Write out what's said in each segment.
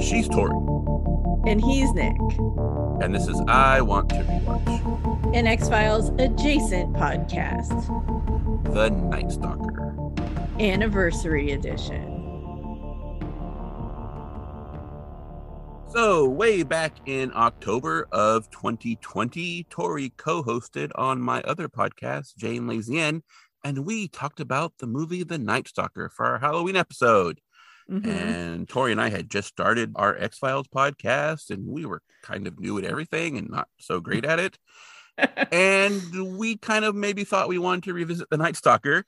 She's Tori, And he's Nick, and this is I Want to Rewatch an X Files adjacent podcast, The Night Stalker. anniversary edition. So, way back in October of 2020, Tori co hosted on my other podcast, Jane Lazienne, and we talked about the movie The Night Stalker for our Halloween episode. Mhm. And Tori and I had just started our X Files podcast, and we were kind of new at everything and not so great at it. and we kind of maybe thought we wanted to revisit The Night Stalker.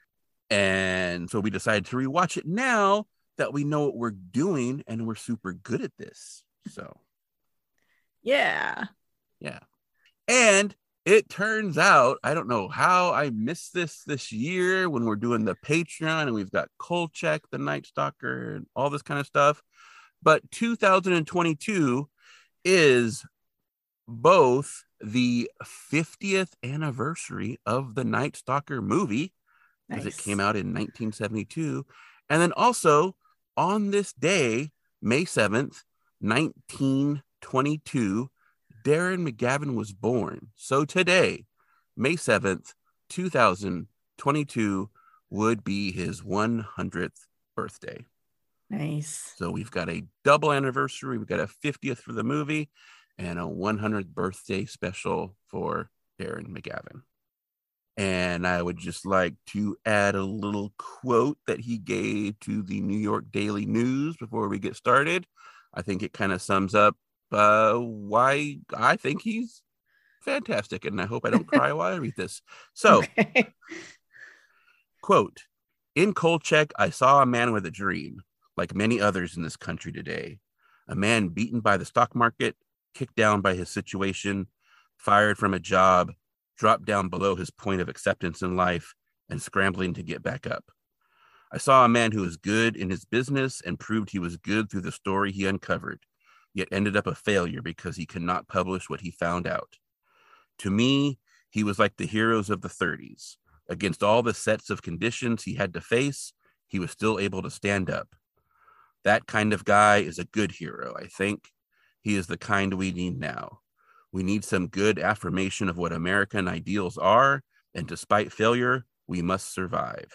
And so we decided to rewatch it now that we know what we're doing and we're super good at this. So, yeah. yeah. And it turns out, I don't know how I missed this this year when we're doing the Patreon and we've got Kolchak, the Night Stalker, and all this kind of stuff. But 2022 is both the 50th anniversary of the Night Stalker movie because Nice. it came out in 1972. And then also on this day, May 7th, 1922, Darren McGavin was born. So today, May 7th, 2022, would be his 100th birthday. Nice. So we've got a double anniversary. We've got a 50th for the movie and a 100th birthday special for Darren McGavin. And I would just like to add a little quote that he gave to the New York Daily News before we get started. I think it kind of sums up uh, why I think he's fantastic. And I hope I don't cry while I read this. So, Okay. Quote In Kolchak, I saw a man with a dream, like many others in this country today. A man beaten by the stock market, kicked down by his situation, fired from a job, dropped down below his point of acceptance in life, and scrambling to get back up. I saw a man who was good in his business and proved he was good through the story he uncovered, yet ended up a failure because he could not publish what he found out. To me, he was like the heroes of the 30s. Against all the sets of conditions he had to face, he was still able to stand up. That kind of guy is a good hero, I think. He is the kind we need now. We need some good affirmation of what American ideals are, and despite failure, we must survive.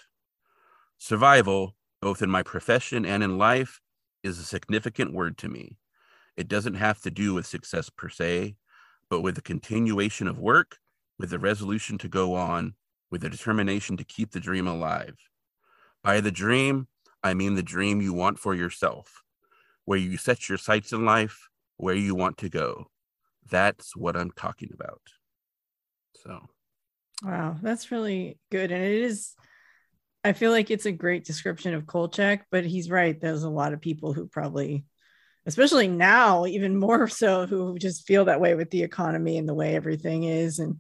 Survival, both in my profession and in life, is a significant word to me. It doesn't have to do with success per se, but with the continuation of work, with the resolution to go on, with the determination to keep the dream alive. By the dream, I mean the dream you want for yourself, where you set your sights in life, where you want to go. That's what I'm talking about. So, Wow. That's really good. And it is, I feel like it's a great description of Kolchak, but he's right. There's a lot of people who probably, especially now, even more so, who just feel that way with the economy and the way everything is. And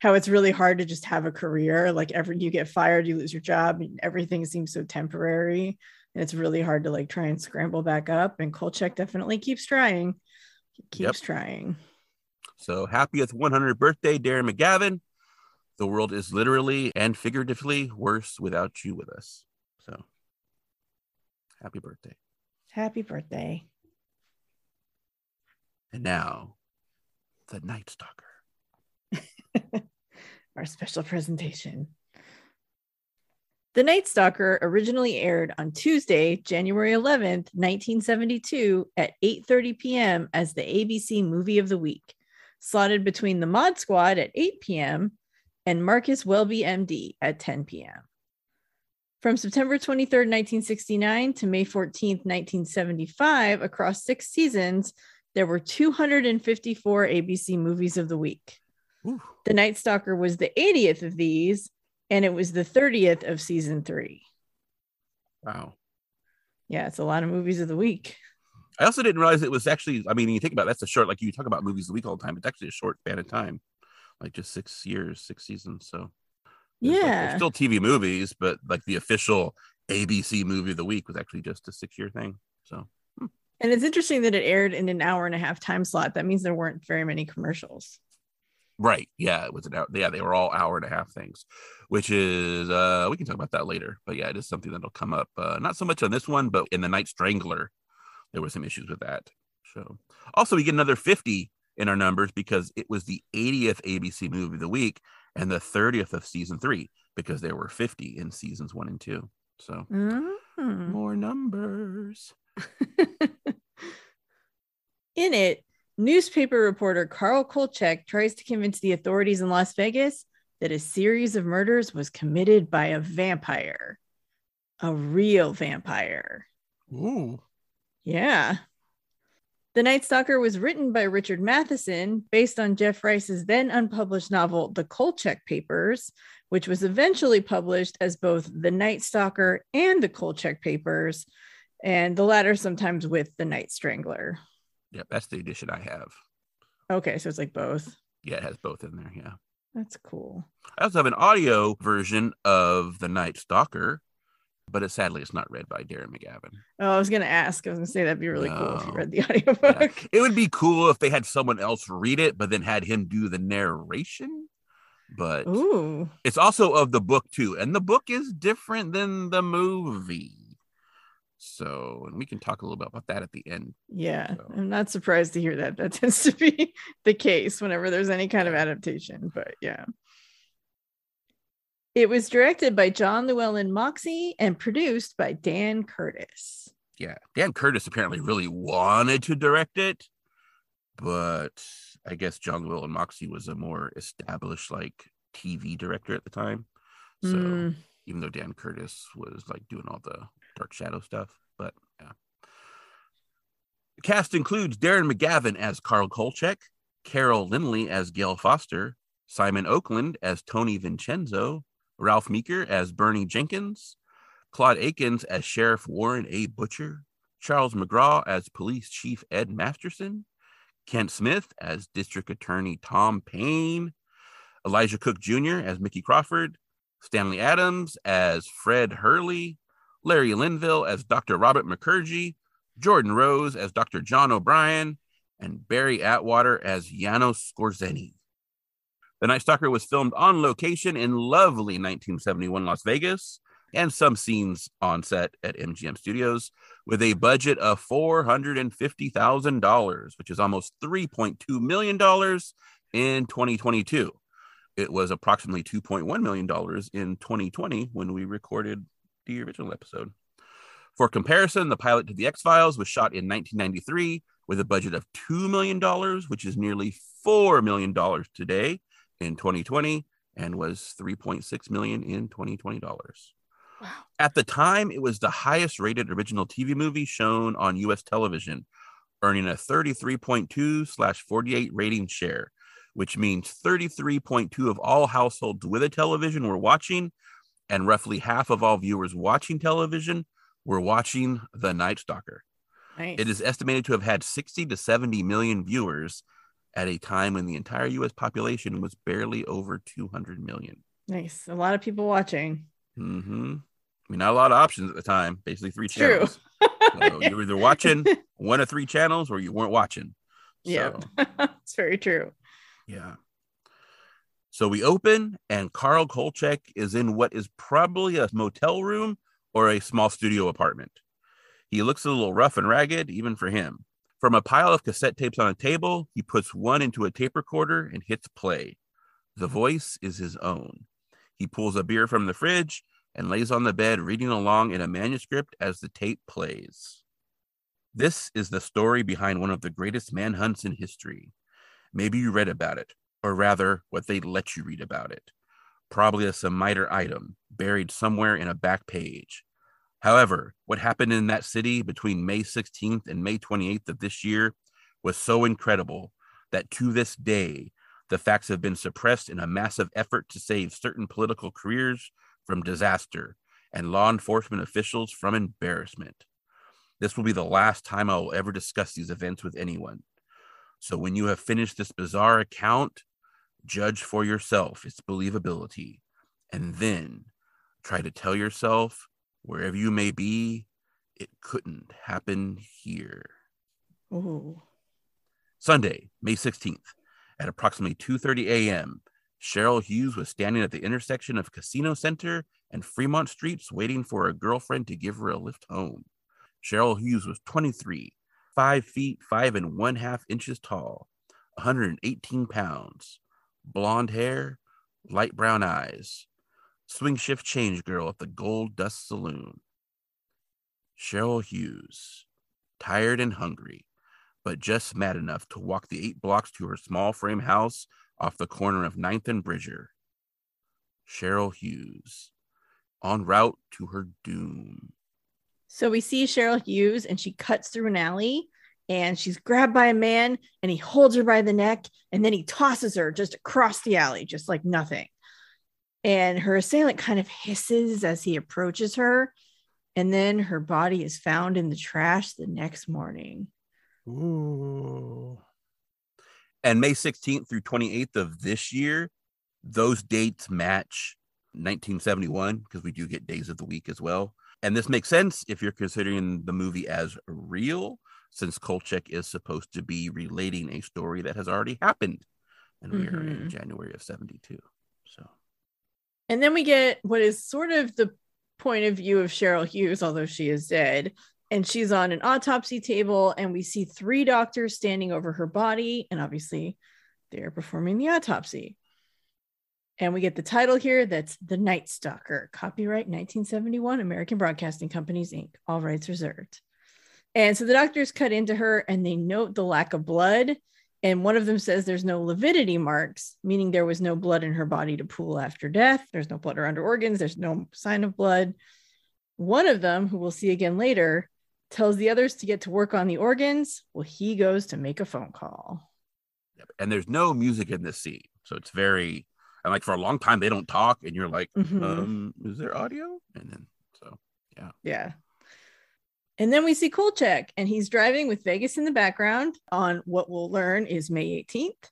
how it's really hard to just have a career. Like every you get fired, you lose your job, and everything seems so temporary. And it's really hard to like try and scramble back up. And Kolchak definitely keeps trying. He keeps Yep. trying. so happiest 100th birthday, Darren McGavin. The world is literally and figuratively worse without you with us. So, happy birthday. Happy birthday. And now, the Night Stalker. our special presentation. The Night Stalker originally aired on Tuesday, January 11th, 1972 at 8:30 p.m. as the ABC movie of the week, slotted between The Mod Squad at 8 p.m. and Marcus Welby MD at 10 p.m. From September 23rd, 1969 to May 14th, 1975, across 6 seasons, there were 254 ABC movies of the week. Ooh, The Night Stalker was the 80th of these, and it was the 30th of season three. wow. Yeah, it's a lot of movies of the week. I also didn't realize it was actually. I mean, you think about it, that's a short. Like you talk about movies a week all the time. It's actually a short span of time, like just six years, six seasons. So there's, like- Yeah. still TV movies, but like the official ABC movie of the week was actually just a six year thing. So And it's interesting that it aired in an hour and a half time slot. That means there weren't very many commercials. Right. Yeah, it was an hour. Yeah, they were all hour and a half things, which is uh we can talk about that later. But yeah, it is something that'll come up. Uh not so much on this one, but in the Night Strangler, there were some issues with that. So also we get another 50 in our numbers because it was the 80th ABC movie of the week and the 30th of season three because there were 50 in seasons one and two. So Mm. more numbers. In it, newspaper reporter Carl Kolchak tries to convince the authorities in Las Vegas that a series of murders was committed by a vampire, a real vampire. Ooh. Yeah. The Night Stalker was written by Richard Matheson based on Jeff Rice's then unpublished novel, The Kolchak Papers, which was eventually published as both The Night Stalker and The Kolchak Papers, and the latter sometimes with The Night Strangler. Yep, that's the edition I have. Okay, so it's like both. Yeah, it has both in there. Yeah. That's cool. I also have an audio version of The Night Stalker, but it, sadly it's not read by Darren McGavin. Oh, I was gonna ask. I was gonna say that'd be really cool if you read the audiobook. It would be cool if they had someone else read it, but then had him do the narration. But Ooh, it's also of the book too, and the book is different than the movie. So, and we can talk a little bit about that at the end. yeah. So- I'm not surprised to hear that. That tends to be the case whenever there's any kind of adaptation. But yeah. It was directed by John Llewellyn Moxey and produced by Dan Curtis. Yeah, Dan Curtis apparently really wanted to direct it, but I guess John llewellyn and Moxey was a more established like TV director at the time. So Mm, even though Dan Curtis was like doing all the Dark Shadow stuff, but yeah. The cast includes Darren McGavin as Carl Kolchak, Carol Lynley as Gail Foster, Simon Oakland as Tony Vincenzo, Ralph Meeker as Bernie Jenkins, Claude Akins as Sheriff Warren A. Butcher, Charles McGraw as Police Chief Ed Masterson, Kent Smith as District Attorney Tom Payne, Elisha Cook Jr. as Mickey Crawford, Stanley Adams as Fred Hurley, Larry Linville as Dr. Robert Makurji, Jordan Rhoades as Dr. John O'Brien, and Barry Atwater as Janos Skorzeny. The Night Stalker was filmed on location in lovely 1971 Las Vegas and some scenes on set at MGM Studios with a budget of $450,000, which is almost $3.2 million in 2022. It was approximately $2.1 million in 2020 when we recorded the original episode. For comparison, the pilot to The X Files was shot in 1993 with a budget of $2 million, which is nearly $4 million today in 2020 and was 3.6 million in 2020 dollars. wow. At the time, it was the highest rated original TV movie shown on US television, earning a 33.2 slash 48 rating share, which means 33.2 of all households with a television were watching, and roughly half of all viewers watching television were watching The Night Stalker. Nice. It is estimated to have had 60 to 70 million viewers at a time when the entire US population was barely over 200 million. nice. A lot of people watching. hmm I mean, not a lot of options at the time. Basically, three It's true. channels. So you were either watching one of three channels or you weren't watching. yeah. It's very true. yeah. So we open, and Carl Kolchak is in what is probably a motel room or a small studio apartment. He looks a little rough and ragged, even for him. From a pile of cassette tapes on a table, he puts one into a tape recorder and hits play. The voice is his own. He pulls a beer from the fridge and lays on the bed reading along in a manuscript as the tape plays. This is the story behind one of the greatest manhunts in history. Maybe you read about it, or rather, what they let you read about it. Probably a Semiter item buried somewhere in a back page. However, what happened in that city between May 16th and May 28th of this year was so incredible that to this day, the facts have been suppressed in a massive effort to save certain political careers from disaster and law enforcement officials from embarrassment. This will be the last time I will ever discuss these events with anyone. So when you have finished this bizarre account, judge for yourself its believability, and then try to tell yourself, wherever you may be, it couldn't happen here. Ooh. Sunday, May 16th. At approximately 2:30 a.m., Cheryl Hughes was standing at the intersection of Casino Center and Fremont Streets waiting for a girlfriend to give her a lift home. Cheryl Hughes was 23, 5 feet 5 and 1 half inches tall, 118 pounds, blonde hair, light brown eyes, swing shift change girl at the Gold Dust Saloon. Cheryl Hughes, tired and hungry, but just mad enough to walk the eight blocks to her small frame house off the corner of 9th and Bridger. Cheryl Hughes, en route to her doom. So we see Cheryl Hughes and she cuts through an alley and she's grabbed by a man and he holds her by the neck and then he tosses her just across the alley, just like nothing. And her assailant kind of hisses as he approaches her. And then her body is found in the trash the next morning. Ooh. And May 16th through 28th of this year, those dates match 1971 because we do get days of the week as well. And this makes sense if you're considering the movie as real, since Kolchak is supposed to be relating a story that has already happened. And we mm-hmm. are in mm-hmm. January of 72. So, and then we get what is sort of the point of view of Cheryl Hughes, although she is dead. And she's on an autopsy table, and we see three doctors standing over her body. And obviously, they're performing the autopsy. And we get the title here that's The Night Stalker, copyright 1971, American Broadcasting Companies, Inc., all rights reserved. And so the doctors cut into her and they note the lack of blood. And one of them says there's no lividity marks, meaning there was no blood in her body to pool after death. There's no blood around her organs. There's no sign of blood. One of them, who we'll see again later, tells the others to get to work on the organs. Well, he goes to make a phone call. And there's no music in this scene. So it's very and like for a long time they don't talk and you're like mm-hmm. um is there audio and then so yeah yeah and then we see Kolchak and he's driving with Vegas in the background on what we'll learn is May 18th.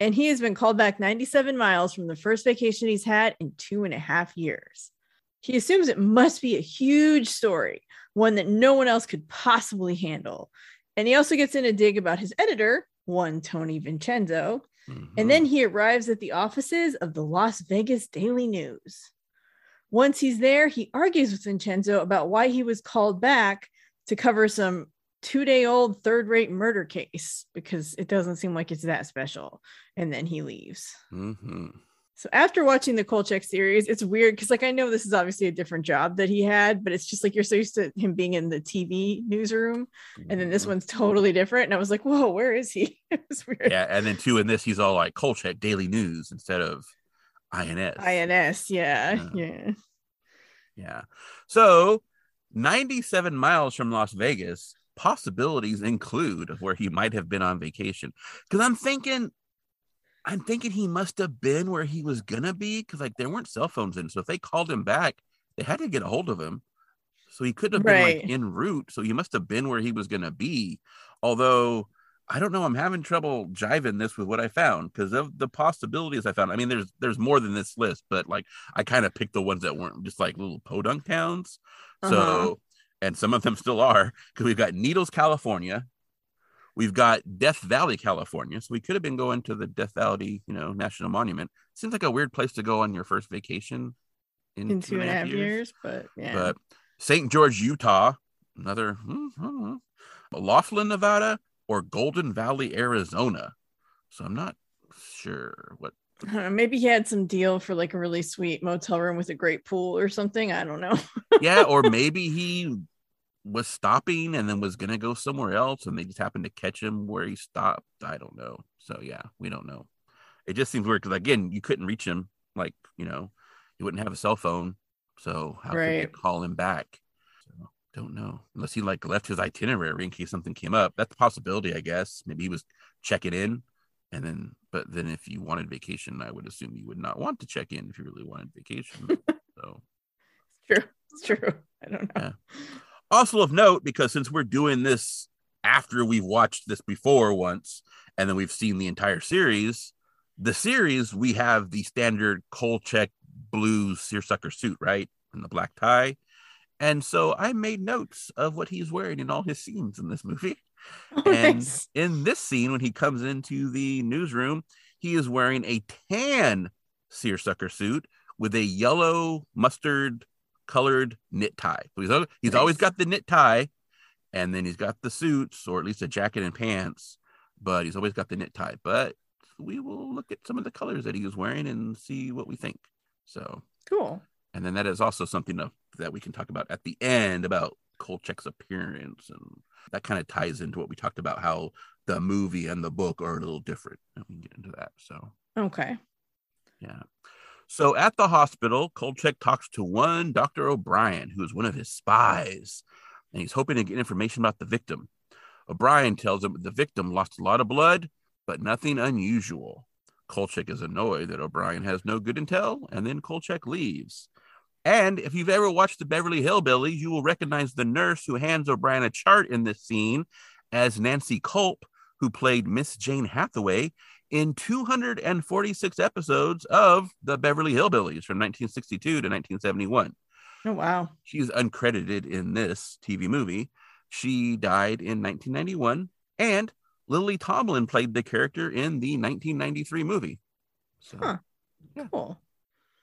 And he has been called back 97 miles from the first vacation he's had in two and a half years. He assumes it must be a huge story, one that no one else could possibly handle. And he also gets in a dig about his editor, one Tony Vincenzo, Mm-hmm. And then he arrives at the offices of the Las Vegas Daily News. Once he's there, he argues with Vincenzo about why he was called back to cover some two day old third rate murder case because it doesn't seem like it's that special. And then he leaves. Mm-hmm. So after watching the Kolchak series, it's weird because like I know this is obviously a different job that he had, but it's just like you're so used to him being in the TV newsroom, and then this mm-hmm. one's totally different. And I was like, whoa, where is he? it's weird. Yeah, and then two in this, he's all like Kolchak Daily News instead of INS. INS, yeah, yeah, yeah. yeah. So 97 miles from Las Vegas, possibilities include where he might have been on vacation. Because I'm thinking I'm thinking he must have been where he was gonna be because like there weren't cell phones in. So if they called him back, they had to get a hold of him. So he couldn't have been right. like en route. So he must have been where he was gonna be. Although I don't know, I'm having trouble jiving this with what I found because of the possibilities I found. I mean, there's there's more than this list, but like I kind of picked the ones that weren't just like little podunk towns. Uh-huh. So and some of them still are because we've got Needles, California, We've got Death Valley, California. So we could have been going to the Death Valley, you know, National Monument. Seems like a weird place to go on your first vacation in, in two, two and a half years. years. but yeah. But St. George, Utah, another hmm, Laughlin, Nevada, or Golden Valley, Arizona. So I'm not sure what. maybe he had some deal for like a really sweet motel room with a great pool or something. I don't know. yeah, or maybe he was stopping and then was gonna go somewhere else and they just happened to catch him where he stopped. I don't know. So yeah, we don't know. It just seems weird because again, you couldn't reach him. Like you know, he wouldn't have a cell phone, so how right. could you call him back? Don't know unless he like left his itinerary in case something came up. That's a possibility, I guess. Maybe he was checking in, and then but then if you wanted vacation, I would assume you would not want to check in if you really wanted vacation. so it's true. It's true. I don't know. Yeah. Also of note, because since we're doing this after we've watched this before once, and then we've seen the entire series, the series we have the standard Kolchak blue seersucker suit, right? And the black tie. And so I made notes of what he's wearing in all his scenes in this movie. Oh, and nice. in this scene, when he comes into the newsroom, he is wearing a tan seersucker suit with a yellow mustard colored knit tie. So he's, he's always got the knit tie, and then he's got the suits, or at least a jacket and pants, but he's always got the knit tie. But we will look at some of the colors that he was wearing and see what we think. So, Cool. And then that is also something of, that we can talk about at the end about Kolchak's appearance, and that kind of ties into what we talked about how the movie and the book are a little different. And we can get into that. So, Okay. yeah. So at the hospital, Kolchak talks to one Dr. O'Brien, who is one of his spies, and he's hoping to get information about the victim. O'Brien tells him the victim lost a lot of blood, but nothing unusual. Kolchak is annoyed that O'Brien has no good intel, and then Kolchak leaves. And if you've ever watched the Beverly Hillbillies, you will recognize the nurse who hands O'Brien a chart in this scene as Nancy Kulp, who played Miss Jane Hathaway in 246 episodes of the Beverly Hillbillies from 1962 to 1971. Oh wow. She's uncredited in this TV movie. She died in 1991, and Lily Tomlin played the character in the 1993 movie. So, Huh. Yeah. Cool.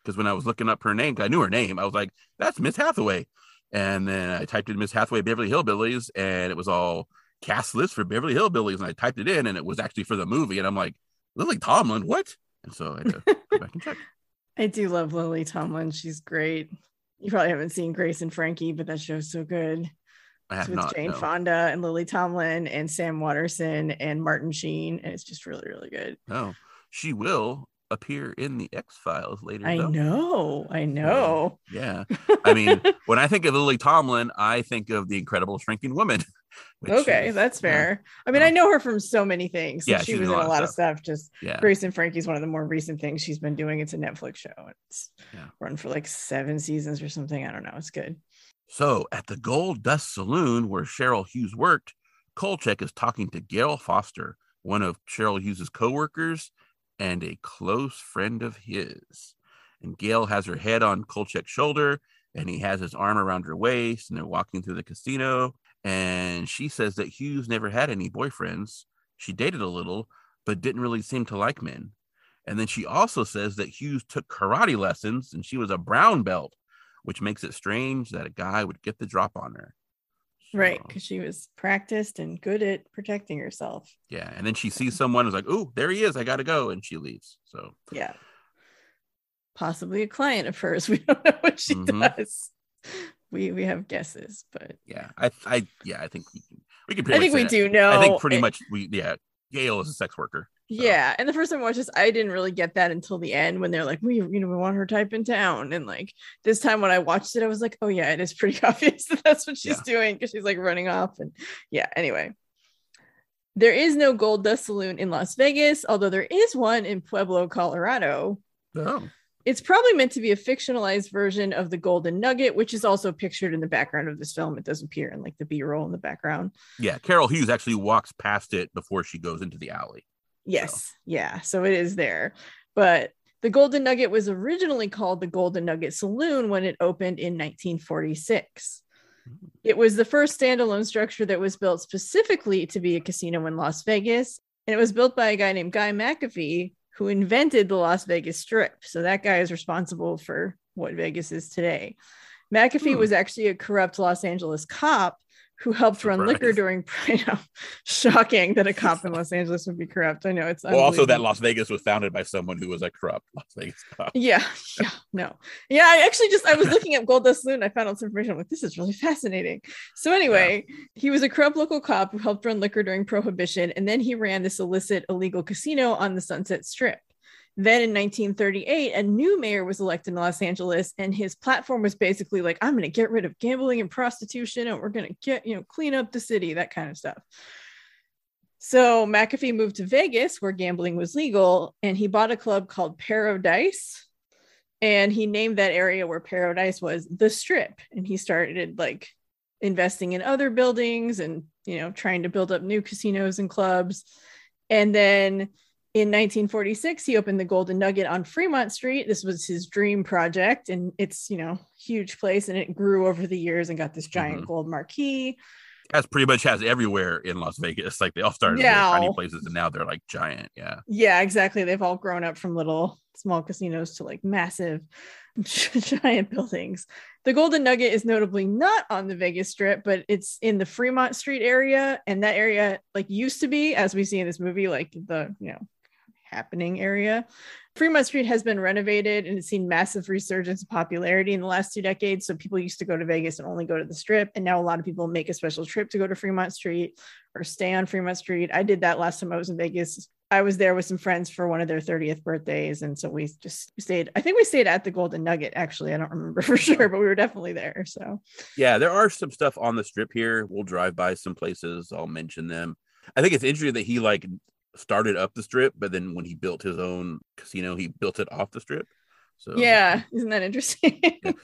Because when I was looking up her name, I knew her name, I was like, "That's Miss Hathaway," and then I typed in Miss Hathaway Beverly Hillbillies, and it was all cast list for Beverly Hillbillies, and I typed it in, and it was actually for the movie, and I'm like, Lily Tomlin, what? And so I had to go back and check. I do love Lily Tomlin. She's great. You probably haven't seen Grace and Frankie, but that show's so good. I It's have with not. Jane no. Fonda and Lily Tomlin and Sam Waterston and Martin Sheen, and it's just really, really good. Oh, she will appear in the X Files later. I though. know, I know. Yeah, I mean, when I think of Lily Tomlin, I think of the Incredible Shrinking Woman. which okay, is- that's yeah, fair. I mean, uh, I know her from so many things. Yeah, she was in a a lot of of stuff. Just Yeah, Grace and Frankie is one of the more recent things she's been doing. It's a Netflix show. It's Yeah. run for like seven seasons or something. I don't know. It's good. So at the Gold Dust Saloon where Cheryl Hughes worked, Kolchak is talking to Gail Foster, one of Cheryl Hughes's coworkers and a close friend of his. And Gail has her head on Kolchak's shoulder and he has his arm around her waist and they're walking through the casino. And she says that Hughes never had any boyfriends. She dated a little, but didn't really seem to like men. And then she also says that Hughes took karate lessons and she was a brown belt which makes it strange that a guy would get the drop on her. Right. Because she was practiced and good at protecting herself. yeah. And then she sees someone who's like, oh, there he is. I got to go. And she leaves. So, Yeah. Possibly a client of hers. We don't know what she Mhm. does. We we have guesses, but yeah. I, I, yeah, I think we can, we can I think we that. do know. I think pretty much we, yeah. Gail is a sex worker. Yeah, and the first time I watched this, I didn't really get that until the end when they're like, "We, you know, we want her type in town." And like this time when I watched it, I was like, "Oh yeah, it is pretty obvious that that's what she's Yeah. doing because she's like running off." And yeah, anyway, there is no Gold Dust Saloon in Las Vegas, although there is one in Pueblo, Colorado. Oh, It's probably meant to be a fictionalized version of the Golden Nugget, which is also pictured in the background of this film. It does appear in like the B-roll in the background. yeah. Carol Hughes actually walks past it before she goes into the alley. Yes. Yeah. So it is there. But the Golden Nugget was originally called the Golden Nugget Saloon when it opened in 1946. It was the first standalone structure that was built specifically to be a casino in Las Vegas. And it was built by a guy named Guy McAfee, who invented the Las Vegas Strip. So that guy is responsible for what Vegas is today. McAfee Hmm. was actually a corrupt Los Angeles cop who helped run liquor during. Know, shocking that a cop in Los Angeles would be corrupt. I know it's Well, also that. Las Vegas was founded by someone who was a corrupt Las Vegas cop. Yeah, yeah, no, yeah. I actually just I was looking up Gold Dust Saloon. I found out this information. I'm like, this is really fascinating. So anyway, he was a corrupt local cop who helped run liquor during Prohibition, and then he ran this illicit illegal casino on the Sunset Strip. Then in 1938, a new mayor was elected in Los Angeles, and his platform was basically like, I'm going to get rid of gambling and prostitution, and we're going to get, you know, clean up the city, that kind of stuff. So McAfee moved to Vegas, where gambling was legal, and he bought a club called Paradise. And he named that area where Paradise was the Strip. And he started like investing in other buildings and, you know, trying to build up new casinos and clubs. And then in 1946, he opened the Golden Nugget on Fremont Street. This was his dream project, and it's, you know, huge place. And it grew over the years and got this giant Mhm. gold marquee. as pretty much has everywhere in Las Vegas. Like they all started yeah. tiny places and now they're like giant. Yeah. Yeah, exactly. They've all grown up from little small casinos to like massive giant buildings. The Golden Nugget is notably not on the Vegas Strip, but it's in the Fremont Street area. And that area, like, used to be, as we see in this movie, like the, you know, happening area. Fremont Street has been renovated and it's seen massive resurgence of popularity in the last two decades. So people used to go to Vegas and only go to the strip. And now a lot of people make a special trip to go to Fremont Street or stay on Fremont Street. I did that last time I was in Vegas. I was there with some friends for one of their 30th birthdays. And so we just stayed, I think we stayed at the Golden Nugget, actually. I don't remember for sure, but we were definitely there. So, yeah, there are some stuff on the strip here. We'll drive by some places, I'll mention them. I think it's interesting that he like started up the strip, but then when he built his own casino, he built it off the strip. So yeah, isn't that interesting?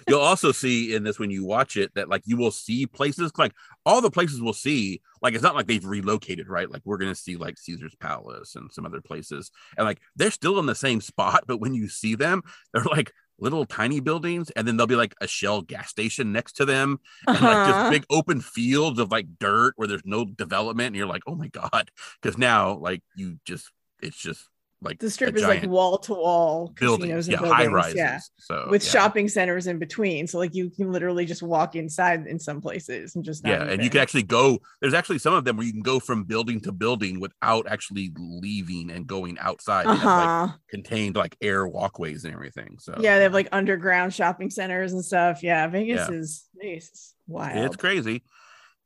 You'll also see in this when you watch it that like you will see places like all the places we'll see, like it's not like they've relocated, right? Like we're gonna see like Caesar's Palace and some other places, and like they're still in the same spot, but when you see them, they're like little tiny buildings, and then there'll be like a Shell gas station next to them, and uh-huh. like just uh-huh. big open fields of like dirt where there's no development, and you're like, oh my god, because now like you just it's just like the strip is like wall to wall buildings, yeah, high rises, yeah, so with yeah. shopping centers in between. So like you can literally just walk inside in some places and just yeah, and you can actually go. There's actually some of them where you can go from building to building without actually leaving and going outside. Uh-huh. Like, contained like air walkways and everything. So yeah, they have like underground shopping centers and stuff. Yeah, Vegas yeah. is Vegas is wild. It's crazy.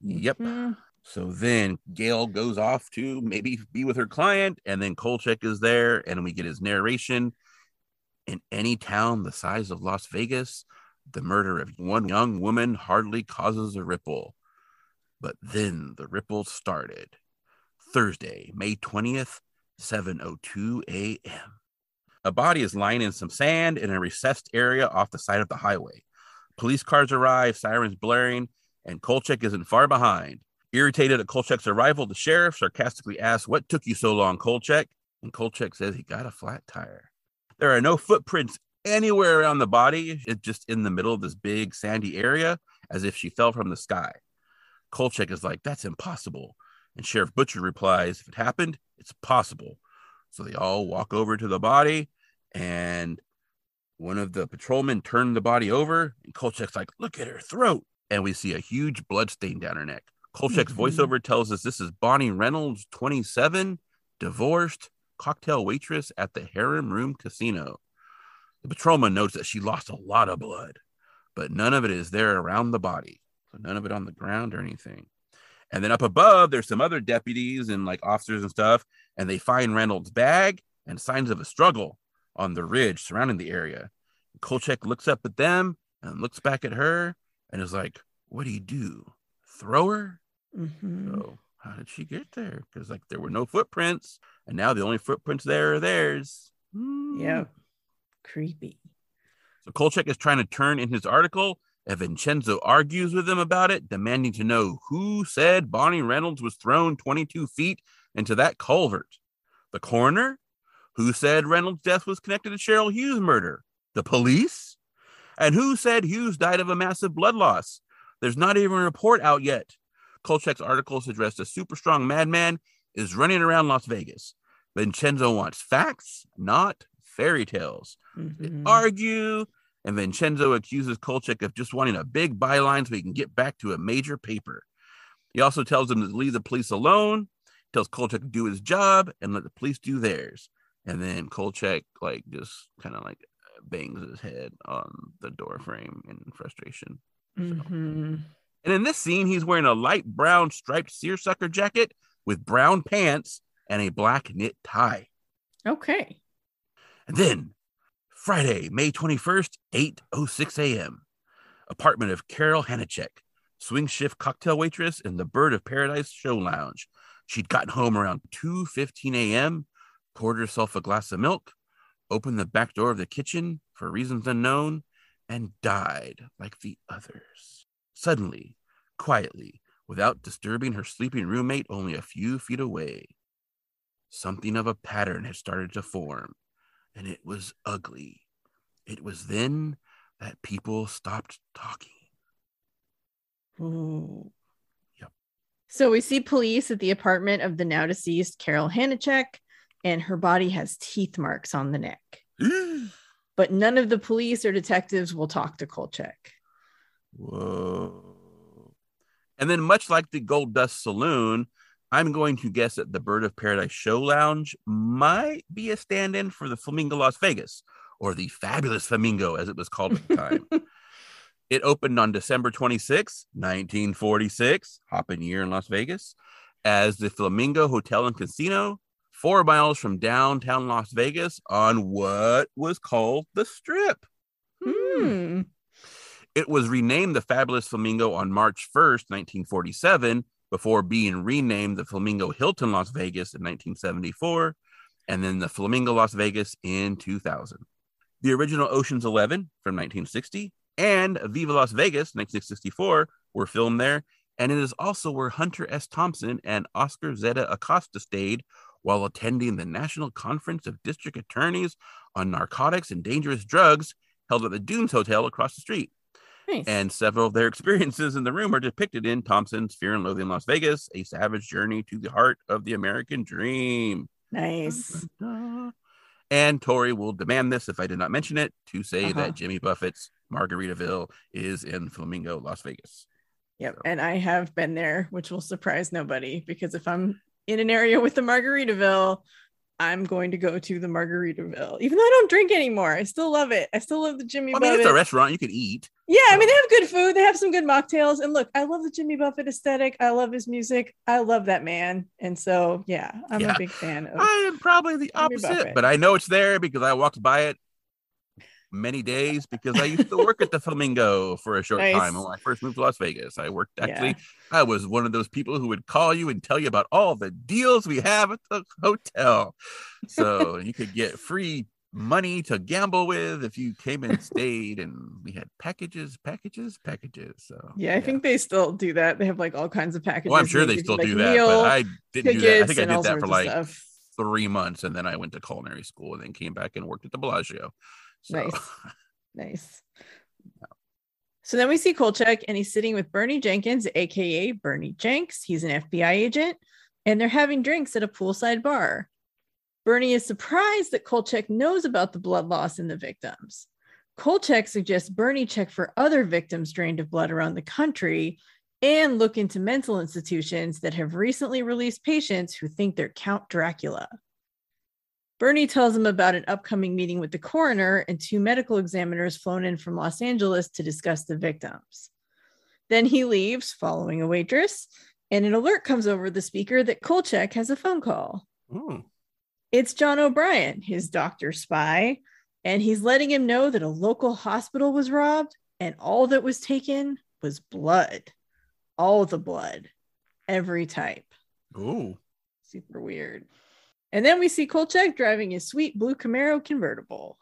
Yep. Mm-hmm. So then Gail goes off to maybe be with her client, and then Kolchak is there, and we get his narration. In any town the size of Las Vegas, the murder of one young woman hardly causes a ripple. But then the ripple started. Thursday, May 20th, 7:02 a.m. A body is lying in some sand in a recessed area off the side of the highway. Police cars arrive, sirens blaring, and Kolchak isn't far behind. Irritated at Kolchak's arrival, the sheriff sarcastically asks, What took you so long, Kolchak? And Kolchak says he got a flat tire. There are no footprints anywhere around the body. It's just in the middle of this big sandy area, as if she fell from the sky. Kolchak is like, That's impossible. And Sheriff Butcher replies, If it happened, it's possible. So they all walk over to the body, and one of the patrolmen turned the body over, and Kolchak's like, Look at her throat. And we see a huge blood stain down her neck. Kolchak's mm-hmm. voiceover tells us this is Bonnie Reynolds, 27, divorced, cocktail waitress at the Harem Room Casino. The patrolman notes that she lost a lot of blood, but none of it is there around the body. So none of it on the ground or anything. And then up above, there's some other deputies and like officers and stuff, and they find Reynolds' bag and signs of a struggle on the ridge surrounding the area. Kolchak looks up at them and looks back at her and is like, What do you do? Throw her? Mm-hmm. So how did she get there? Because like there were no footprints, and now the only footprints there are theirs. Mm. Yeah, creepy. So Kolchak is trying to turn in his article, and Vincenzo argues with him about it, demanding to know who said Bonnie Reynolds was thrown 22 feet into that culvert. The coroner? Who said Reynolds' death was connected to Cheryl Hughes' murder? The police? And who said Hughes died of a massive blood loss? There's not even a report out yet. Kolchak's article suggests a super strong madman is running around Las Vegas. Vincenzo wants facts, not fairy tales. Mm-hmm. They argue, and Vincenzo accuses Kolchak of just wanting a big byline so he can get back to a major paper. He also tells him to leave the police alone, tells Kolchak to do his job and let the police do theirs. And then Kolchak like just kind of like bangs his head on the door frame in frustration. Mm-hmm. So. And in this scene, he's wearing a light brown striped seersucker jacket with brown pants and a black knit tie. Okay. And then Friday, May 21st, 8.06 a.m. Apartment of Carol Hanachek, swing shift cocktail waitress in the Bird of Paradise show lounge. She'd gotten home around 2.15 a.m., poured herself a glass of milk, opened the back door of the kitchen for reasons unknown, and died like the others. Suddenly, quietly, without disturbing her sleeping roommate only a few feet away. Something of a pattern had started to form, and it was ugly. It was then that people stopped talking. Ooh. Yep. So we see police at the apartment of the now deceased Carol Hanachek, and her body has teeth marks on the neck. but none of the police or detectives will talk to Kolchak. Whoa. And then, much like the Gold Dust Saloon, I'm going to guess that the Bird of Paradise Show Lounge might be a stand in for the Flamingo Las Vegas, or the Fabulous Flamingo, as it was called at the time. it opened on December 26, 1946, hopping year in Las Vegas, as the Flamingo Hotel and Casino, four miles from downtown Las Vegas on what was called the Strip. Hmm. It was renamed the Fabulous Flamingo on March 1st, 1947, before being renamed the Flamingo Hilton Las Vegas in 1974, and then the Flamingo Las Vegas in 2000. The original Ocean's 11 from 1960 and Viva Las Vegas 1964 were filmed there, and it is also where Hunter S. Thompson and Oscar Zeta Acosta stayed while attending the National Conference of District Attorneys on Narcotics and Dangerous Drugs held at the Dunes Hotel across the street. Nice. And several of their experiences in the room are depicted in Thompson's Fear and Loathing in Las Vegas, a savage journey to the heart of the American dream. nice. And Tori will demand this if I did not mention it to say Uh-huh. that Jimmy Buffett's Margaritaville is in Flamingo, Las Vegas. Yep. So- And I have been there, which will surprise nobody because if I'm in an area with the Margaritaville, I'm going to go to the Margaritaville. Even though I don't drink anymore, I still love it. I still love the Jimmy I mean, Buffett. it's a restaurant you can eat. Yeah, I mean, they have good food. They have some good mocktails. And look, I love the Jimmy Buffett aesthetic. I love his music. I love that man. And so, yeah, I'm Yeah. a big fan of. I am probably the opposite, Buffett. but I know it's there because I walked by it many days because I used to work at the Flamingo for a short Nice. time when I first moved to Las Vegas. I worked Yeah. actually, I was one of those people who would call you and tell you about all the deals we have at the hotel. So you could get free money to gamble with if you came and stayed, and we had packages, packages, packages. So yeah, I think they still do that. They have like all kinds of oh, packages. Well, I'm sure They they give you, still like, do that, meal but I didn't do that. I think I did that for like stuff. three months, and then I went to culinary school, and then came back and worked at the Bellagio. So, Nice. Nice. So then we see Kolchak and he's sitting with Bernie Jenkins, aka Bernie Jenks. He's an FBI agent, and they're having drinks at a poolside bar. Bernie is surprised that Kolchak knows about the blood loss in the victims. Kolchak suggests Bernie check for other victims drained of blood around the country and look into mental institutions that have recently released patients who think they're Count Dracula. Bernie tells him about an upcoming meeting with the coroner and two medical examiners flown in from Los Angeles to discuss the victims. Then he leaves, following a waitress, and an alert comes over the speaker that Kolchak has a phone call. Ooh. It's John O'Brien, his doctor spy, and he's letting him know that a local hospital was robbed and all that was taken was blood. All the blood, every type. Ooh. Super weird. And then we see Kolchak driving his sweet blue Camaro convertible.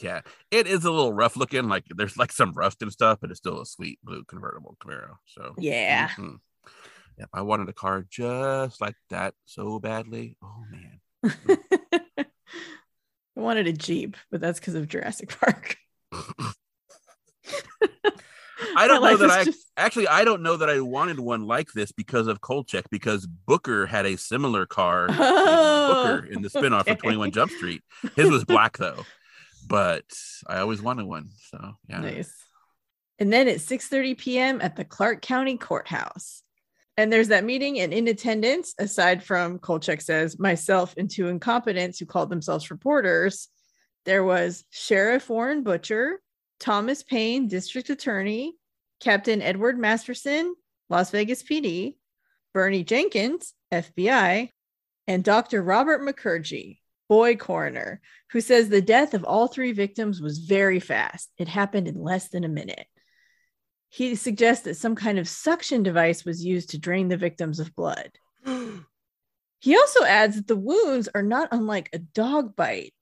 Yeah, it is a little rough looking. Like there's like some rust and stuff, but it's still a sweet blue convertible Camaro. So Yeah. mhm. Yep, I wanted a car just like that so badly. Oh man. I wanted a Jeep, but that's because of Jurassic Park. I don't know that I just- actually I don't know that I wanted one like this because of Kolchak because Booker had a similar car Oh, Booker in the spinoff okay. of 21 Jump Street. His was black though. But I always wanted one. So yeah. Nice. And then at 6:30 p.m. at the Clark County Courthouse. And there's that meeting and in attendance, aside from Kolchak says, myself and two incompetents who called themselves reporters, there was Sheriff Warren Butcher, Thomas Payne, District Attorney, Captain Edward Masterson, Las Vegas PD, Bernie Jenkins, FBI, and Dr. Robert Makurji, boy coroner, who says the death of all three victims was very fast. It happened in less than a minute. He suggests that some kind of suction device was used to drain the victims of blood. He also adds that the wounds are not unlike a dog bite,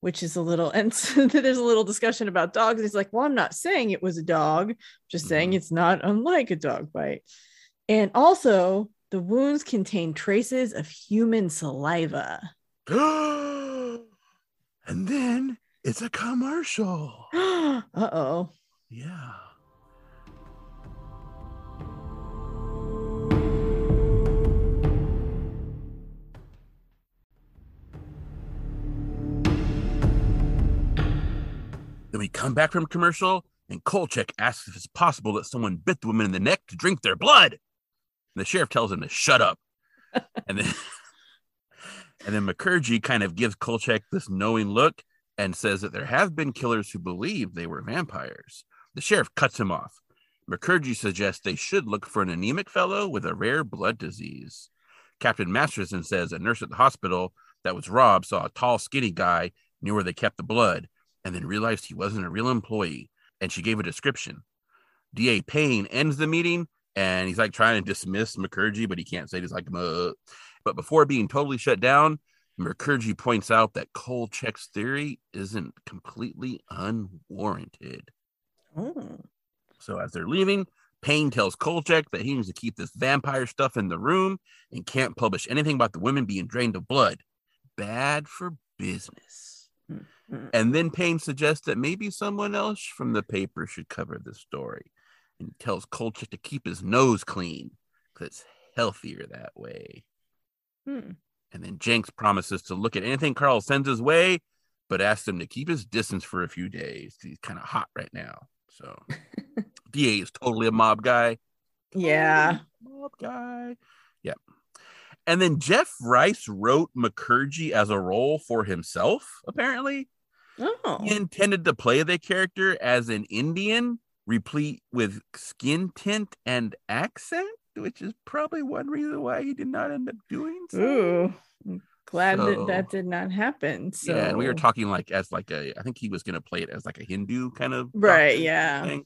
which is a little, and so there's a little discussion about dogs. He's like, Well, I'm not saying it was a dog, just saying Mhm. it's not unlike a dog bite. And also, the wounds contain traces of human saliva. and then it's a commercial. uh oh. Yeah. Come back from commercial, and Kolchak asks if it's possible that someone bit the woman in the neck to drink their blood. And the sheriff tells him to shut up. and then and then Makurji kind of gives Kolchak this knowing look and says that there have been killers who believe they were vampires. The sheriff cuts him off. Makurji suggests they should look for an anemic fellow with a rare blood disease. Captain Masterson says a nurse at the hospital that was robbed saw a tall, skinny guy near where they kept the blood and then realized he wasn't a real employee. And she gave a description. D.A. Payne ends the meeting and he's like trying to dismiss Makurji, but he can't say it. He's like, Muh. but before being totally shut down, Makurji points out that Kolchak's theory isn't completely unwarranted. Oh. So as they're leaving, Payne tells Kolchak that he needs to keep this vampire stuff in the room and can't publish anything about the women being drained of blood. Bad for business. Mhm. And then Payne suggests that maybe someone else from the paper should cover the story and tells Kolchak to keep his nose clean because it's healthier that way. Hmm. And then Jenks promises to look at anything Carl sends his way, but asks him to keep his distance for a few days. He's kind of hot right now. So DA is totally a mob guy. Yeah. Mob guy. Yeah. And then Jeff Rice wrote Makurji as a role for himself, apparently. Oh. He intended to play the character as an Indian, replete with skin tint and accent, which is probably one reason why he did not end up doing so. Ooh. I'm Glad So- that that did not happen. So Yeah, we were talking like as like a I think he was gonna play it as like a Hindu kind of Right, yeah. thing.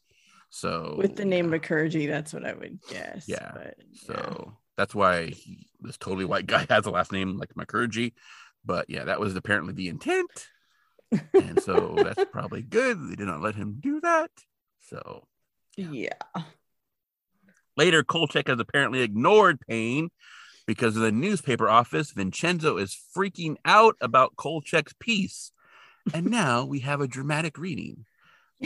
So with the name yeah. Makurji, that's what I would guess. Yeah, But, yeah. So that's why he, this totally white guy has a last name like Makurji. But yeah, that was apparently the intent. And so that's probably good. They did not let him do that. So yeah. later, Kolchak has apparently ignored Payne because of the newspaper office. Vincenzo is freaking out about Kolchak's piece. And now we have a dramatic reading.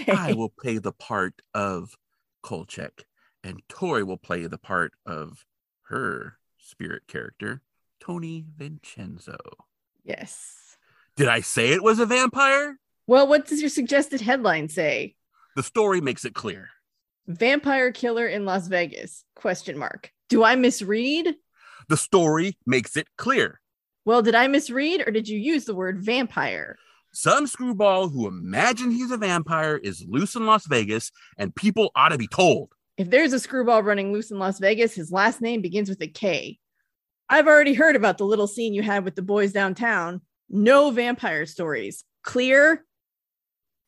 I will play the part of Kolchak, and Tori will play the part of her spirit character, Tony Vincenzo. yes. Did I say it was a vampire? Well, what does your suggested headline say? The story makes it clear. Vampire killer in Las Vegas? Question mark. Do I misread? The story makes it clear. Well, did I misread or did you use the word vampire? Some screwball who imagines he's a vampire is loose in Las Vegas, and people ought to be told. If there's a screwball running loose in Las Vegas, his last name begins with a K. I've already heard about the little scene you had with the boys downtown. No vampire stories. Clear?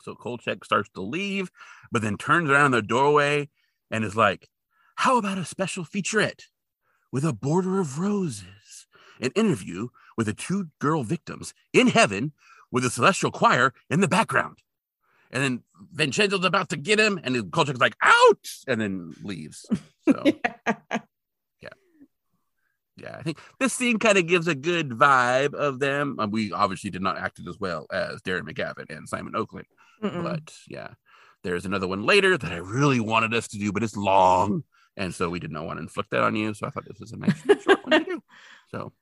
So Kolchak starts to leave, but then turns around in the doorway and is like, How about a special featurette with a border of roses? An interview with the two girl victims in heaven with a celestial choir in the background. And then Vincenzo's about to get him, and Kolchak's like, Ouch! And then leaves. So, yeah, I think this scene kind of gives a good vibe of them. Uh, we obviously did not act it as well as Darren McGavin and Simon Oakland. Mm-mm. But yeah, there's another one later that I really wanted us to do, but it's long. And so we did not want to inflict that on you. So I thought this was a nice short one to do. So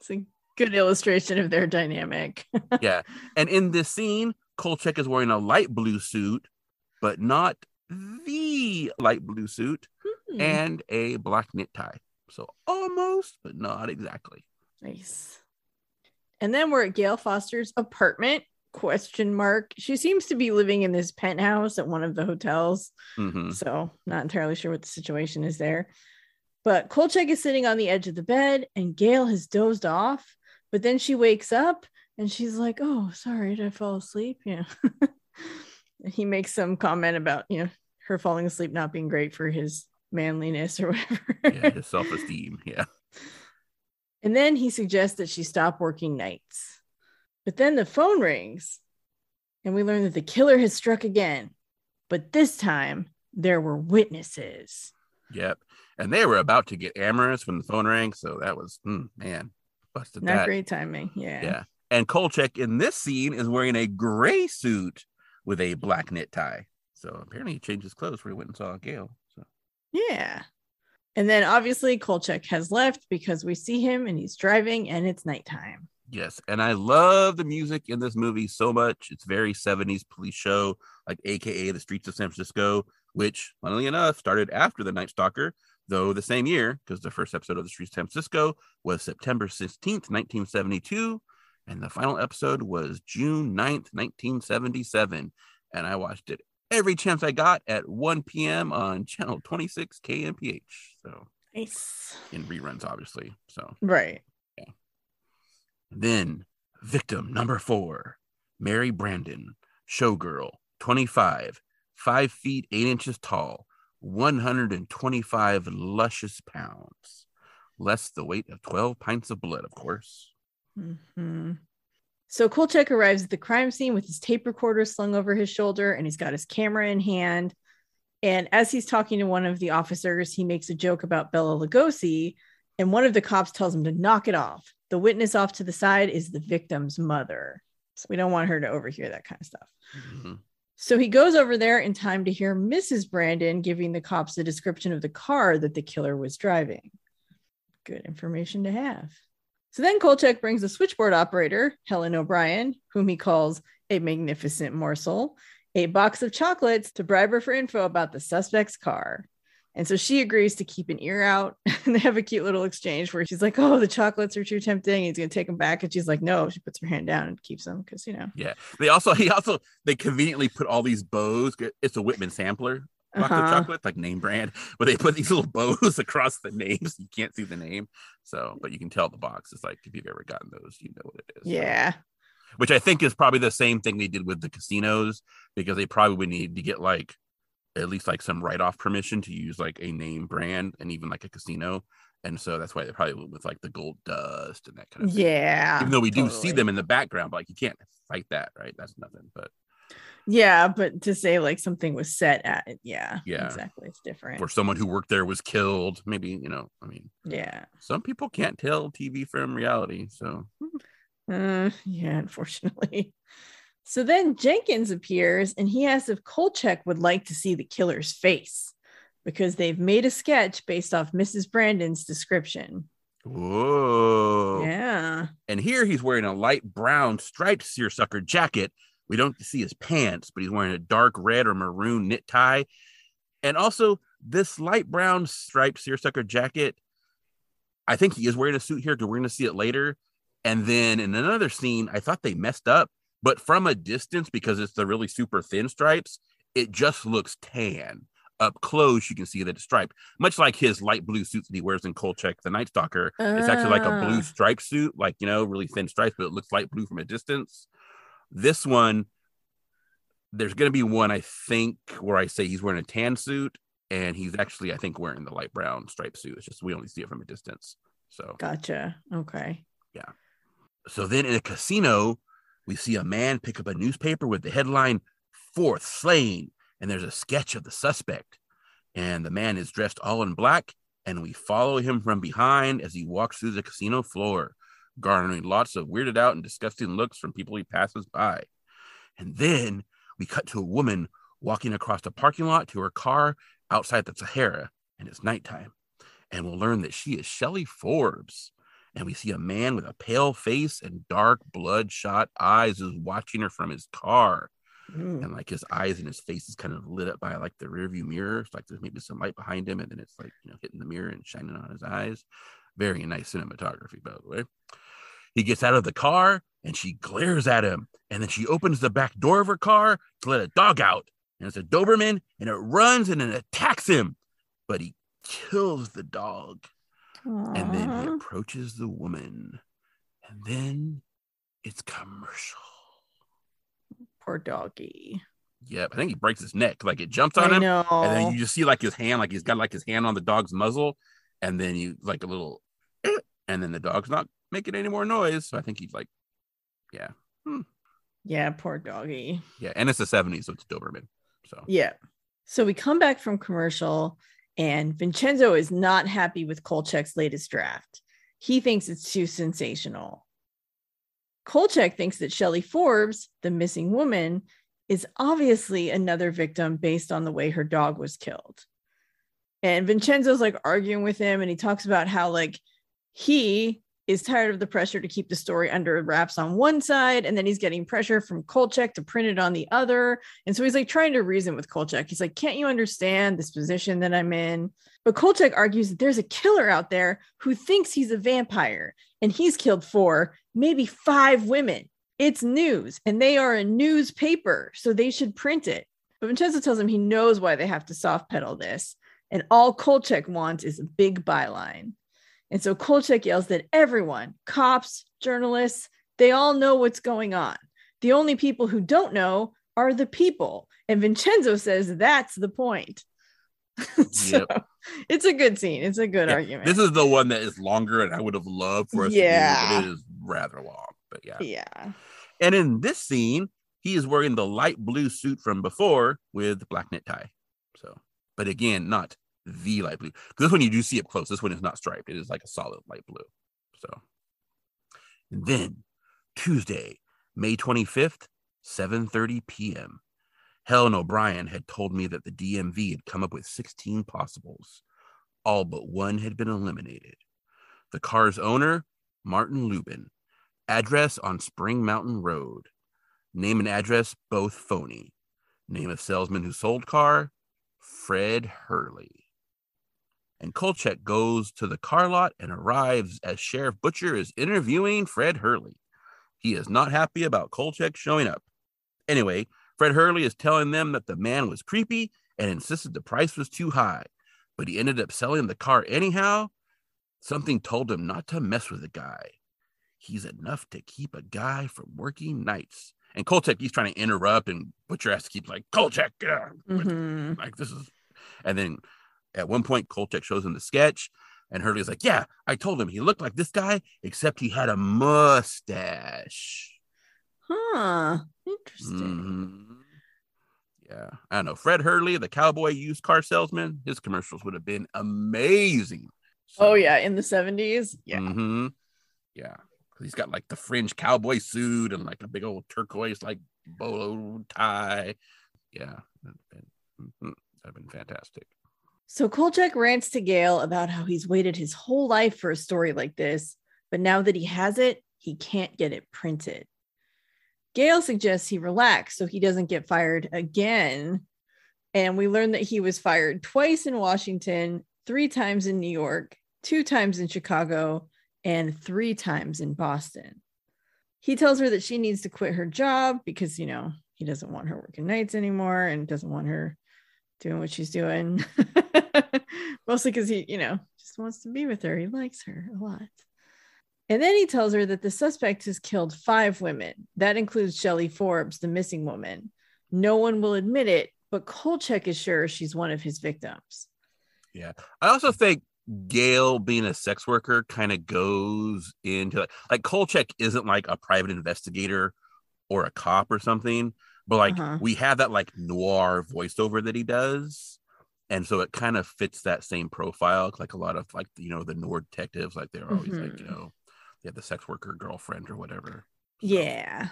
It's a good illustration of their dynamic. yeah. And in this scene, Kolchak is wearing a light blue suit, but not the light blue suit, Hmm, and a black knit tie. So almost, but not exactly. nice. And then we're at Gail Foster's apartment. Question mark. She seems to be living in this penthouse at one of the hotels. Mhm. So not entirely sure what the situation is there. But Kolchak is sitting on the edge of the bed and Gail has dozed off. But then she wakes up and she's like, Oh, sorry, did I fall asleep? Yeah. And he makes some comment about, you know, her falling asleep not being great for his manliness or whatever. Yeah, his self esteem. Yeah. And then he suggests that she stop working nights. But then the phone rings and we learn that the killer has struck again. But this time there were witnesses. Yep. And they were about to get amorous when the phone rang. So that was, hmm, man, busted Not that. great timing. Yeah. Yeah. And Kolchak in this scene is wearing a gray suit with a black knit tie. So apparently he changed his clothes before he went and saw Gail. Yeah. And then obviously Kolchak has left because we see him and he's driving and it's nighttime. Yes, and I love the music in this movie so much. It's very 70s police show, like AKA The Streets of San Francisco, which, funnily enough, started after The Night Stalker, though the same year, because the first episode of The Streets of San Francisco was September 16th, 1972, and the final episode was June 9th, 1977. And I watched it every chance I got at 1 p.m. on channel 26 KMPH. So Nice. in reruns, obviously. So Right. Yeah. Then victim number four, Mary Brandon, showgirl, 25, five feet eight inches tall, 125 luscious pounds, less the weight of 12 pints of blood, of course. Mhm. So Kolchak arrives at the crime scene with his tape recorder slung over his shoulder and he's got his camera in hand. And as he's talking to one of the officers, he makes a joke about Bela Lugosi. And one of the cops tells him to knock it off. The witness off to the side is the victim's mother. So we don't want her to overhear that kind of stuff. Mhm. So he goes over there in time to hear Mrs. Brandon giving the cops a description of the car that the killer was driving. Good information to have. So then Kolchak brings a switchboard operator, Helen O'Brien, whom he calls a magnificent morsel, a box of chocolates to bribe her for info about the suspect's car. And so she agrees to keep an ear out. And they have a cute little exchange where she's like, Oh, the chocolates are too tempting. He's going to take them back. And she's like, No, she puts her hand down and keeps them because, you know. Yeah. They also, he also, they conveniently put all these bows. It's a Whitman sampler Uh-huh. chocolate, like name brand, but they put these little bows across the names. You can't see the name. So, but you can tell the box. It's like, if you've ever gotten those, you know what it is. So- Yeah. which I think is probably the same thing they did with the casinos because they probably would need to get like at least like some write off permission to use like a name brand and even like a casino. And so that's why they probably went with like the gold dust and that kind of thing. Yeah. Even though we do see them in the background, but like you can't fight that, right? That's nothing. But Yeah, but to say like something was set at it, yeah, Yeah. exactly. It's different. or someone who worked there was killed, maybe, you know, I mean, Yeah. some people can't tell TV from reality. So Uh, yeah, unfortunately. So then Jenkins appears and he asks if Kolchak would like to see the killer's face because they've made a sketch based off Mrs. Brandon's description. whoa. Yeah. And here he's wearing a light brown striped seersucker jacket. We don't see his pants, but he's wearing a dark red or maroon knit tie. And also, this light brown striped seersucker jacket, I think he is wearing a suit here because we're going to see it later. And then in another scene, I thought they messed up, but from a distance, because it's the really super thin stripes, it just looks tan. Up close, you can see that it's striped, much like his light blue suits that he wears in Kolchak, the Night Stalker. It's actually like a blue Ah. striped suit, like you know, really thin stripes, but it looks light blue from a distance. This one, there's going to be one I think where I say he's wearing a tan suit, and he's actually I think wearing the light brown striped suit. It's just we only see it from a distance. So, Gotcha. Okay. Yeah. So then in a casino, we see a man pick up a newspaper with the headline "Fourth Slain," and there's a sketch of the suspect, and the man is dressed all in black, and we follow him from behind as he walks through the casino floor, garnering lots of weirded out and disgusting looks from people he passes by. And then we cut to a woman walking across the parking lot to her car outside the Sahara, and it's nighttime. And we'll learn that she is Shelley Forbes. And we see a man with a pale face and dark, bloodshot eyes is watching her from his car. Ooh. And like his eyes and his face is kind of lit up by like the rearview mirror. It's like there's maybe some light behind him, and then it's like, you know, hitting the mirror and shining on his eyes. Very nice cinematography, by the way. He gets out of the car and she glares at him. And then she opens the back door of her car to let a dog out. And it's a Doberman and it runs and it attacks him. But he kills the dog. And then he approaches the woman. And then it's commercial. poor doggy. Yep. I think he breaks his neck. Like it jumps on I him. know. And then you just see like his hand, like he's got like his hand on the dog's muzzle. And then you like a little, and then the dog's not making any more noise. So I think he's like, yeah. Hmm. yeah, poor doggy. Yeah. And it's the 70s. So it's Doberman. So Yeah. So we come back from commercial, and Vincenzo is not happy with Kolchak's latest draft. He thinks it's too sensational. Kolchak thinks that Shelley Forbes, the missing woman, is obviously another victim based on the way her dog was killed. And Vincenzo's like arguing with him, and he talks about how, like, he is tired of the pressure to keep the story under wraps on one side, and then he's getting pressure from Kolchak to print it on the other. And so he's like trying to reason with Kolchak. He's like, Can't you understand this position that I'm in? But Kolchak argues that there's a killer out there who thinks he's a vampire, and he's killed four, maybe five women. It's news, and they are a newspaper, so they should print it. But Vincenzo tells him he knows why they have to soft pedal this. And all Kolchak wants is a big byline. And so Kolchak yells that everyone, cops, journalists, they all know what's going on. The only people who don't know are the people. And Vincenzo says that's the point. so yep. it's a good scene. It's a good yeah, argument. This is the one that is longer, and I would have loved for us yeah. to do, it is rather long. But yeah. Yeah. And in this scene, he is wearing the light blue suit from before with black knit tie. So, but again, not the light blue. This one you do see up close. This one is not striped. It is like a solid light blue. So, and then Tuesday, May 25th, 7:30 p.m. Helen O'Brien had told me that the DMV had come up with 16 possibles. All but one had been eliminated. The car's owner, Martin Lubin. Address on Spring Mountain Road. Name and address both phony. Name of salesman who sold car, Fred Hurley. And Kolchak goes to the car lot and arrives as Sheriff Butcher is interviewing Fred Hurley. He is not happy about Kolchak showing up. Anyway, Fred Hurley is telling them that the man was creepy and insisted the price was too high, but he ended up selling the car anyhow. Something told him not to mess with the guy. He's enough to keep a guy from working nights. And Kolchak, he's trying to interrupt, and Butcher has to keep like, Kolchak, yeah. Mm-hmm. like this is. And then at one point, Kolchak shows him the sketch, and Hurley's like, Yeah, I told him he looked like this guy, except he had a mustache. Huh. Interesting. Mm-hmm. Yeah. I don't know. Fred Hurley, the cowboy used car salesman, his commercials would have been amazing. So, oh, yeah. In the 70s. Yeah. Mm-hmm. Yeah he's got like the fringe cowboy suit and like a big old turquoise like bolo tie. Yeah, that'd been, that'd been fantastic. So Kolchak rants to Gail about how he's waited his whole life for a story like this, but now that he has it, he can't get it printed. Gail suggests he relax so he doesn't get fired again. And we learn that he was fired twice in Washington, three times in New York, two times in Chicago, and three times in Boston. He tells her that she needs to quit her job because, you know, he doesn't want her working nights anymore and doesn't want her doing what she's doing. Mostly because he, you know, just wants to be with her. He likes her a lot. And then he tells her that the suspect has killed five women. That includes Shelley Forbes, the missing woman. No one will admit it, but Kolchak is sure she's one of his victims. Yeah. I also think Gail being a sex worker kind of goes into like, like Kolchak isn't like a private investigator or a cop or something, but like uh-huh. we have that like noir voiceover that he does. And so it kind of fits that same profile. Like a lot of like, you know, the noir detectives, like they're always mm-hmm. like, you mm-hmm. know, they have the sex worker girlfriend or whatever. So, yeah.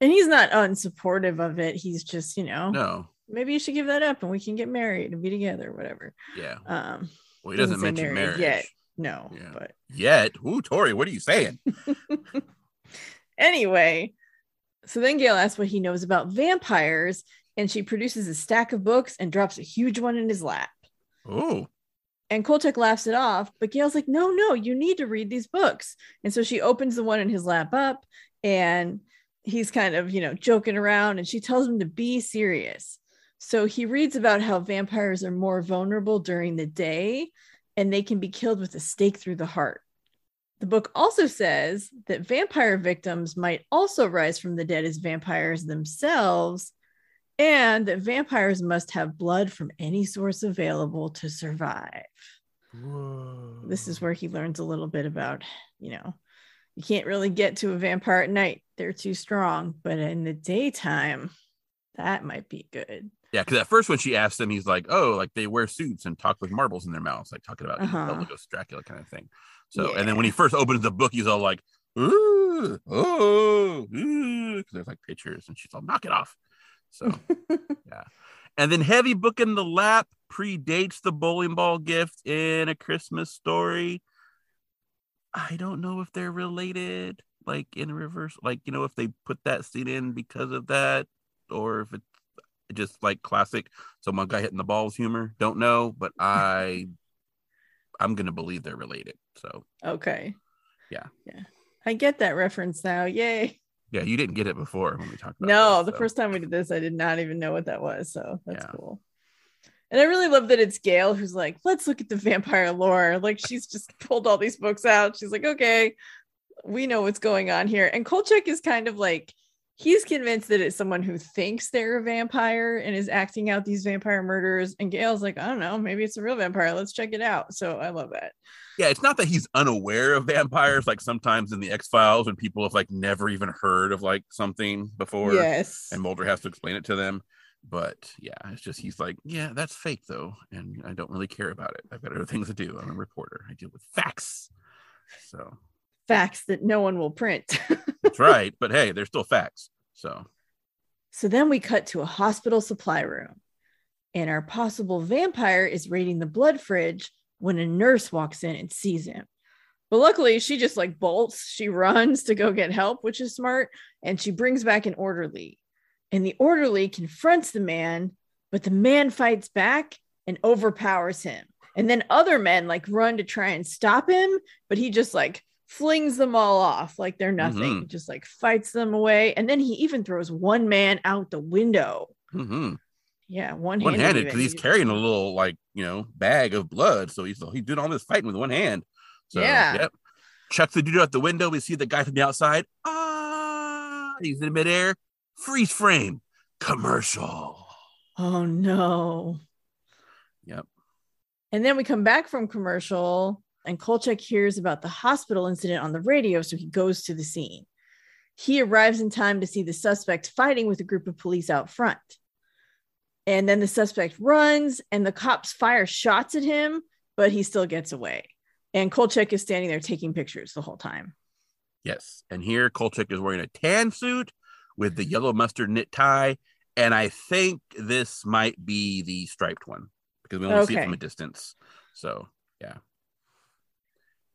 And he's not unsupportive of it. He's just, you know, no, maybe you should give that up and we can get married and be together, whatever. Yeah. Um, well, he doesn't, doesn't mention marriage, marriage, yet. No, yeah. but yet. Ooh, Tori, what are you saying? anyway, so then Gail asks what he knows about vampires, and she produces a stack of books and drops a huge one in his lap. Oh. And Kolchak laughs it off, but Gail's like, no, no, you need to read these books. And so she opens the one in his lap up, and he's kind of, you know, joking around, and she tells him to be serious. So he reads about how vampires are more vulnerable during the day and they can be killed with a stake through the heart. The book also says that vampire victims might also rise from the dead as vampires themselves, and that vampires must have blood from any source available to survive. Whoa. This is where he learns a little bit about, you know, you can't really get to a vampire at night, they're too strong, but in the daytime, that might be good. Yeah, because at first when she asked him, he's like, "Oh, like they wear suits and talk with marbles in their mouths, like talking about uh-huh. Dracula kind of thing." So, yeah. and then when he first opens the book, he's all like, "Ooh, oh, because there's like pictures, and she's all, "Knock it off." So, yeah, and then heavy book in the lap predates the bowling ball gift in a Christmas story. I don't know if they're related, like in reverse, like you know, if they put that scene in because of that, or if it's just like classic someone guy hitting the balls humor. Don't know, but I I'm gonna believe they're related. So Okay. Yeah. Yeah. I get that reference now. Yay. yeah, you didn't get it before when we talked about No, this, the so. first time we did this, I did not even know what that was. So that's Yeah. cool. And I really love that it's Gail who's like, let's look at the vampire lore. Like she's just pulled all these books out. She's like, okay, we know what's going on here. And Kolchak is kind of like, he's convinced that it's someone who thinks they're a vampire and is acting out these vampire murders. And Gail's like, I don't know, maybe it's a real vampire. Let's check it out. So I love that. Yeah, it's not that he's unaware of vampires, like sometimes in the X Files when people have like never even heard of like something before. yes. and Mulder has to explain it to them. But yeah, it's just he's like, yeah, that's fake though, and I don't really care about it. I've got other things to do. I'm a reporter. I deal with facts. So Facts that no one will print. that's right. But hey, they're still facts. So So then we cut to a hospital supply room, and our possible vampire is raiding the blood fridge when a nurse walks in and sees him. But luckily, she just like bolts, she runs to go get help, which is smart, and she brings back an orderly. And the orderly confronts the man, but the man fights back and overpowers him. And then other men like run to try and stop him, but he just like flings them all off like they're nothing, Mhm. just like fights them away. And then he even throws one man out the window. mhm. Yeah, one one handed because he's carrying a little like you know bag of blood. So he's he's doing all this fighting with one hand. So Yeah. yep. Chucks the dude out the window. We see the guy from the outside. Ah, he's in midair. Freeze frame. Commercial. Oh no. Yep. And then we come back from commercial, and Kolchak hears about the hospital incident on the radio, so he goes to the scene. He arrives in time to see the suspect fighting with a group of police out front. And then the suspect runs, and the cops fire shots at him, but he still gets away. And Kolchak is standing there taking pictures the whole time. Yes. And here Kolchak is wearing a tan suit with the yellow mustard knit tie. And I think this might be the striped one because we only see it from a distance. So yeah.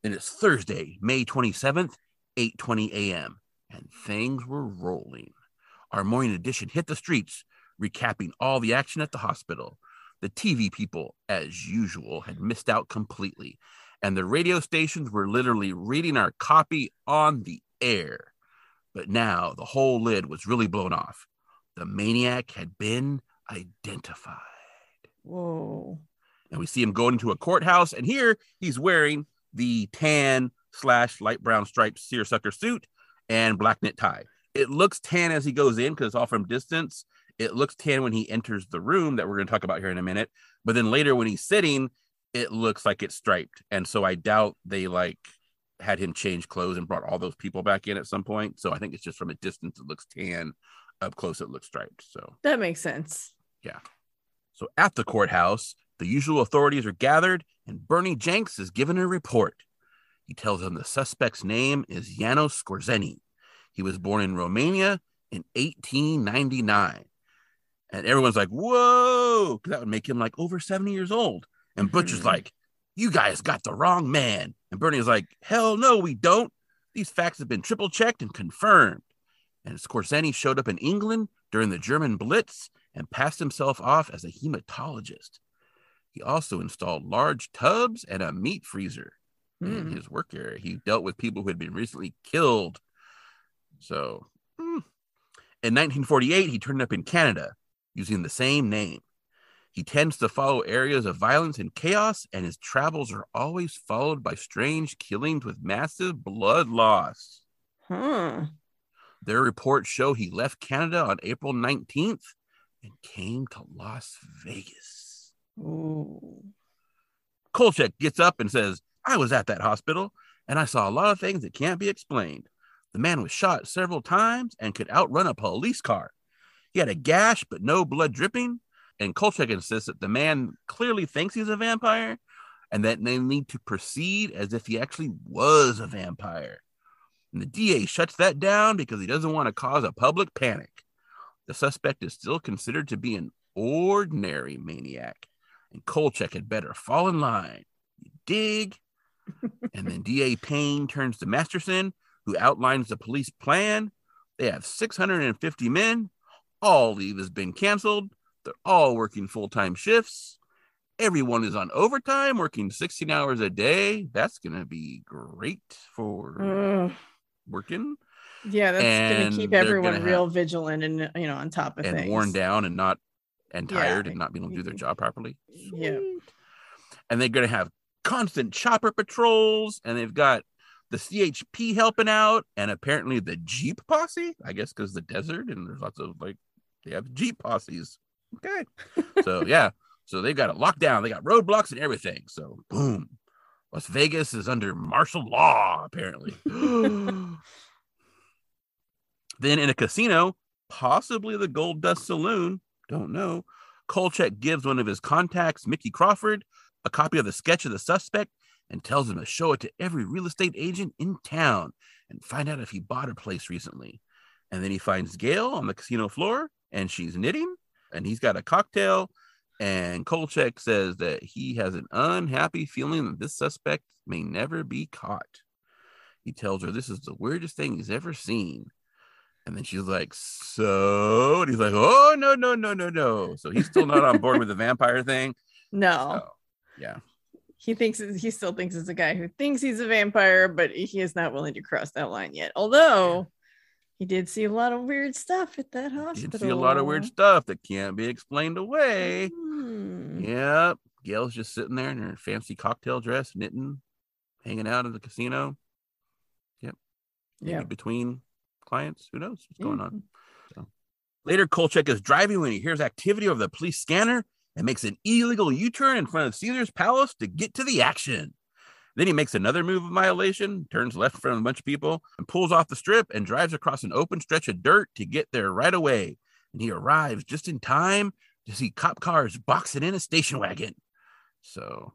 And it's Thursday, May 27th, 8:20 a.m. And things were rolling. Our morning edition hit the streets, recapping all the action at the hospital. The TV people, as usual, had missed out completely and the radio stations were literally reading our copy on the air. But now the whole lid was really blown off. The maniac had been identified. Whoa. And we see him going into a courthouse, and here he's wearing the tan slash light brown striped seersucker suit and black knit tie. It looks tan as he goes in because it's all from distance. It looks tan when he enters the room that we're going to talk about here in a minute. But then later when he's sitting, it looks like it's striped. And so I doubt they like had him change clothes and brought all those people back in at some point. So I think it's just from a distance it looks tan. Up close it looks striped. So That makes sense. Yeah. So at the courthouse, the usual authorities are gathered, and Bernie Jenks is given a report. He tells them the suspect's name is Janos Skorzeny. He was born in Romania in 1899. And everyone's like, whoa, that would make him like over 70 years old. And Butcher's Mhm. like, you guys got the wrong man. And Bernie is like, hell no, we don't. These facts have been triple checked and confirmed. And Skorzeny showed up in England during the German Blitz and passed himself off as a hematologist. He also installed large tubs and a meat freezer in Hmm. his work area. He dealt with people who had been recently killed. So, hmm. in 1948, he turned up in Canada using the same name. He tends to follow areas of violence and chaos, and his travels are always followed by strange killings with massive blood loss. Huh. Their reports show he left Canada on April 19th and came to Las Vegas. Ooh. Kolchak gets up and says, I was at that hospital and I saw a lot of things that can't be explained. The man was shot several times and could outrun a police car. He had a gash, but no blood dripping. And Kolchak insists that the man clearly thinks he's a vampire and that they need to proceed as if he actually was a vampire. And the DA shuts that down because he doesn't want to cause a public panic. The suspect is still considered to be an ordinary maniac, and Kolchak had better fall in line. You dig? and then DA Payne turns to Masterson, who outlines the police plan. They have 650 men. All leave has been canceled. They're all working full time shifts. Everyone is on overtime, working 16 hours a day. That's going to be great for Ugh. working yeah, that's gonna keep everyone real vigilant and you know on top of and things. worn down and not and Yeah. tired and not being able to do their job properly. Yeah. And they're going to have constant chopper patrols and they've got the CHP helping out and apparently the Jeep posse, I guess because the desert and there's lots of like they have Jeep posses. Okay. So yeah. So they've got it locked down. They got roadblocks and everything. So boom. Las Vegas is under martial law, apparently. then in a casino, possibly the Gold Dust Saloon, don't know. Kolchak gives one of his contacts, Mickey Crawford, a copy of the sketch of the suspect and tells him to show it to every real estate agent in town and find out if he bought a place recently. And then he finds Gail on the casino floor and she's knitting and he's got a cocktail. And Kolchak says that he has an unhappy feeling that this suspect may never be caught. He tells her this is the weirdest thing he's ever seen. And then she's like, So, and he's like, Oh, no, no, no, no, no. So he's still not on board with the vampire thing. no, So, yeah. He thinks he still thinks it's a guy who thinks he's a vampire, but he is not willing to cross that line yet. Although he did see a lot of weird stuff at that hospital. He did see a lot of weird stuff that can't be explained away. Hmm. Yep. Gail's just sitting there in her fancy cocktail dress, knitting, hanging out at the casino. Yep. Yeah. between clients. Who knows what's going on? Mhm. Later, Kolchak is driving when he hears activity over the police scanner and makes an illegal U turn in front of Caesar's Palace to get to the action. Then he makes another move of violation, turns left in front of a bunch of people, and pulls off the strip and drives across an open stretch of dirt to get there right away. And he arrives just in time to see cop cars boxing in a station wagon. So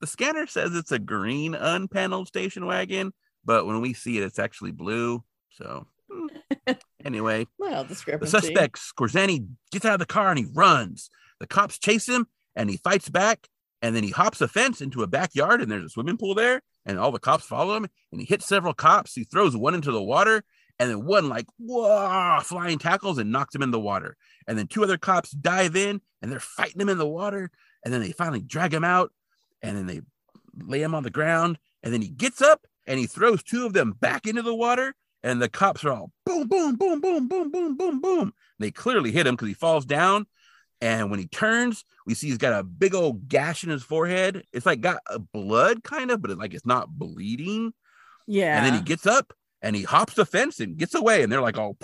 the scanner says it's a green unpaneled station wagon, but when we see it, it's actually blue. So hmm. anyway, Well, the suspect, Skorzeny, gets out of the car and he runs. The cops chase him and he fights back. And then he hops a fence into a backyard and there's a swimming pool there. And all the cops follow him and he hits several cops. He throws one into the water and then one, like, whoa, flying tackles and knocks him in the water. And then two other cops dive in and they're fighting him in the water. And then they finally drag him out and then they lay him on the ground. And then he gets up and he throws two of them back into the water. And the cops are all boom, boom, boom, boom, boom, boom, boom, boom. They clearly hit him because he falls down. And when he turns, we see he's got a big old gash in his forehead. It's like got a blood kind of, but it, like it's not bleeding. yeah. And then he gets up and he hops the fence and gets away. And they're like all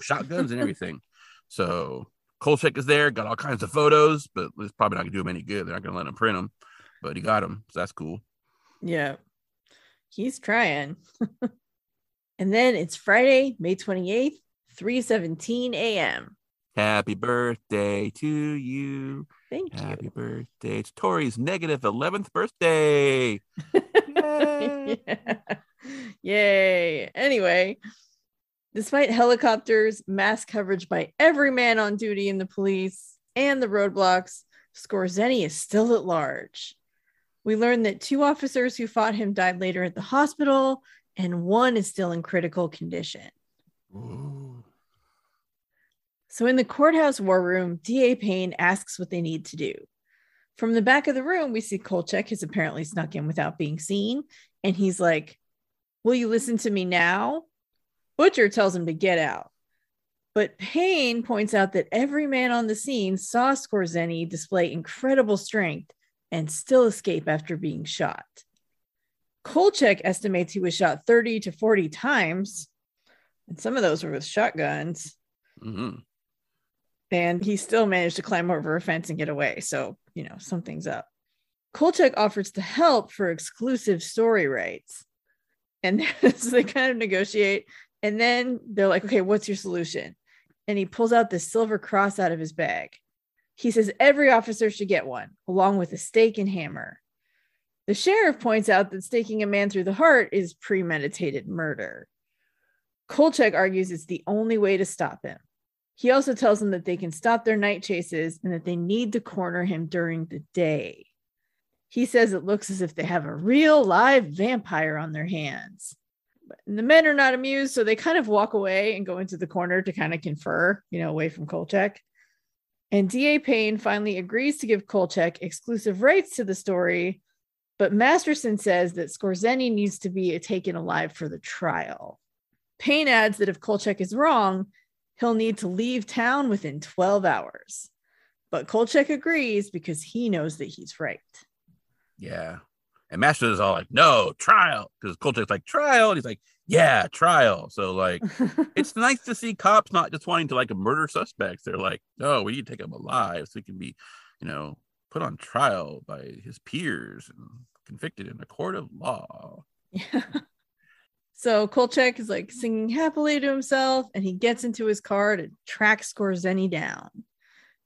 shotguns and everything. so Kolchak is there, got all kinds of photos, but it's probably not gonna do him any good. They're not gonna let him print them, but he got them. So that's cool. Yeah. He's trying. and then it's Friday, May 28th, 3:17 a.m. Happy birthday to you. Thank Happy you. Happy birthday. It's Tori's negative 11th birthday. Yay. Yeah. Yay. Anyway, despite helicopters, mass coverage by every man on duty in the police, and the roadblocks, Skorzeny is still at large. We learn that two officers who fought him died later at the hospital, and one is still in critical condition. Ooh. So in the courthouse war room, DA Payne asks what they need to do. From the back of the room, we see Kolchak has apparently snuck in without being seen. And he's like, Will you listen to me now? Butcher tells him to get out. But Payne points out that every man on the scene saw Skorzeny display incredible strength and still escape after being shot. Kolchak estimates he was shot 30 to 40 times, and some of those were with shotguns Mhm. And he still managed to climb over a fence and get away. So, you know, something's up. Kolchak offers to help for exclusive story rights. And so they kind of negotiate. And then they're like, okay, what's your solution? And he pulls out this silver cross out of his bag. He says every officer should get one, along with a stake and hammer. The sheriff points out that staking a man through the heart is premeditated murder. Kolchak argues it's the only way to stop him. He also tells them that they can stop their night chases and that they need to corner him during the day. He says it looks as if they have a real live vampire on their hands. And the men are not amused, so they kind of walk away and go into the corner to kind of confer, you know, away from Kolchak. And DA Payne finally agrees to give Kolchak exclusive rights to the story, but Masterson says that Skorzeny needs to be taken alive for the trial. Payne adds that if Kolchak is wrong, he'll need to leave town within 12 hours. But Kolchak agrees because he knows that he's right. Yeah. And Masterson all like, no, trial. Because Kolchak's like, trial. And he's like, yeah, trial. So, like, it's nice to see cops not just wanting to like murder suspects. They're like, no, we need to take him alive so he can be, you know, put on trial by his peers and convicted in a court of law. Yeah. So Kolchak is like singing happily to himself and he gets into his car to track Skorzeny down.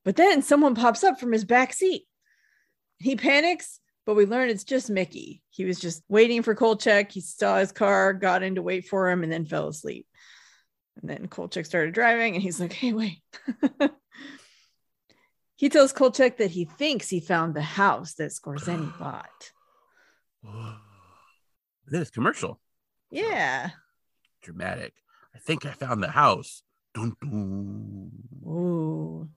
But then someone pops up from his back seat. He panics, but we learn it's just Mickey. He was just waiting for Kolchak. He saw his car, got in to wait for him, and then fell asleep. And then Kolchak started driving and he's like, hey, wait. he tells Kolchak that he thinks he found the house that Skorzeny bought. This commercial. Yeah. Dramatic. I think I found the house. Dun, dun. Ooh.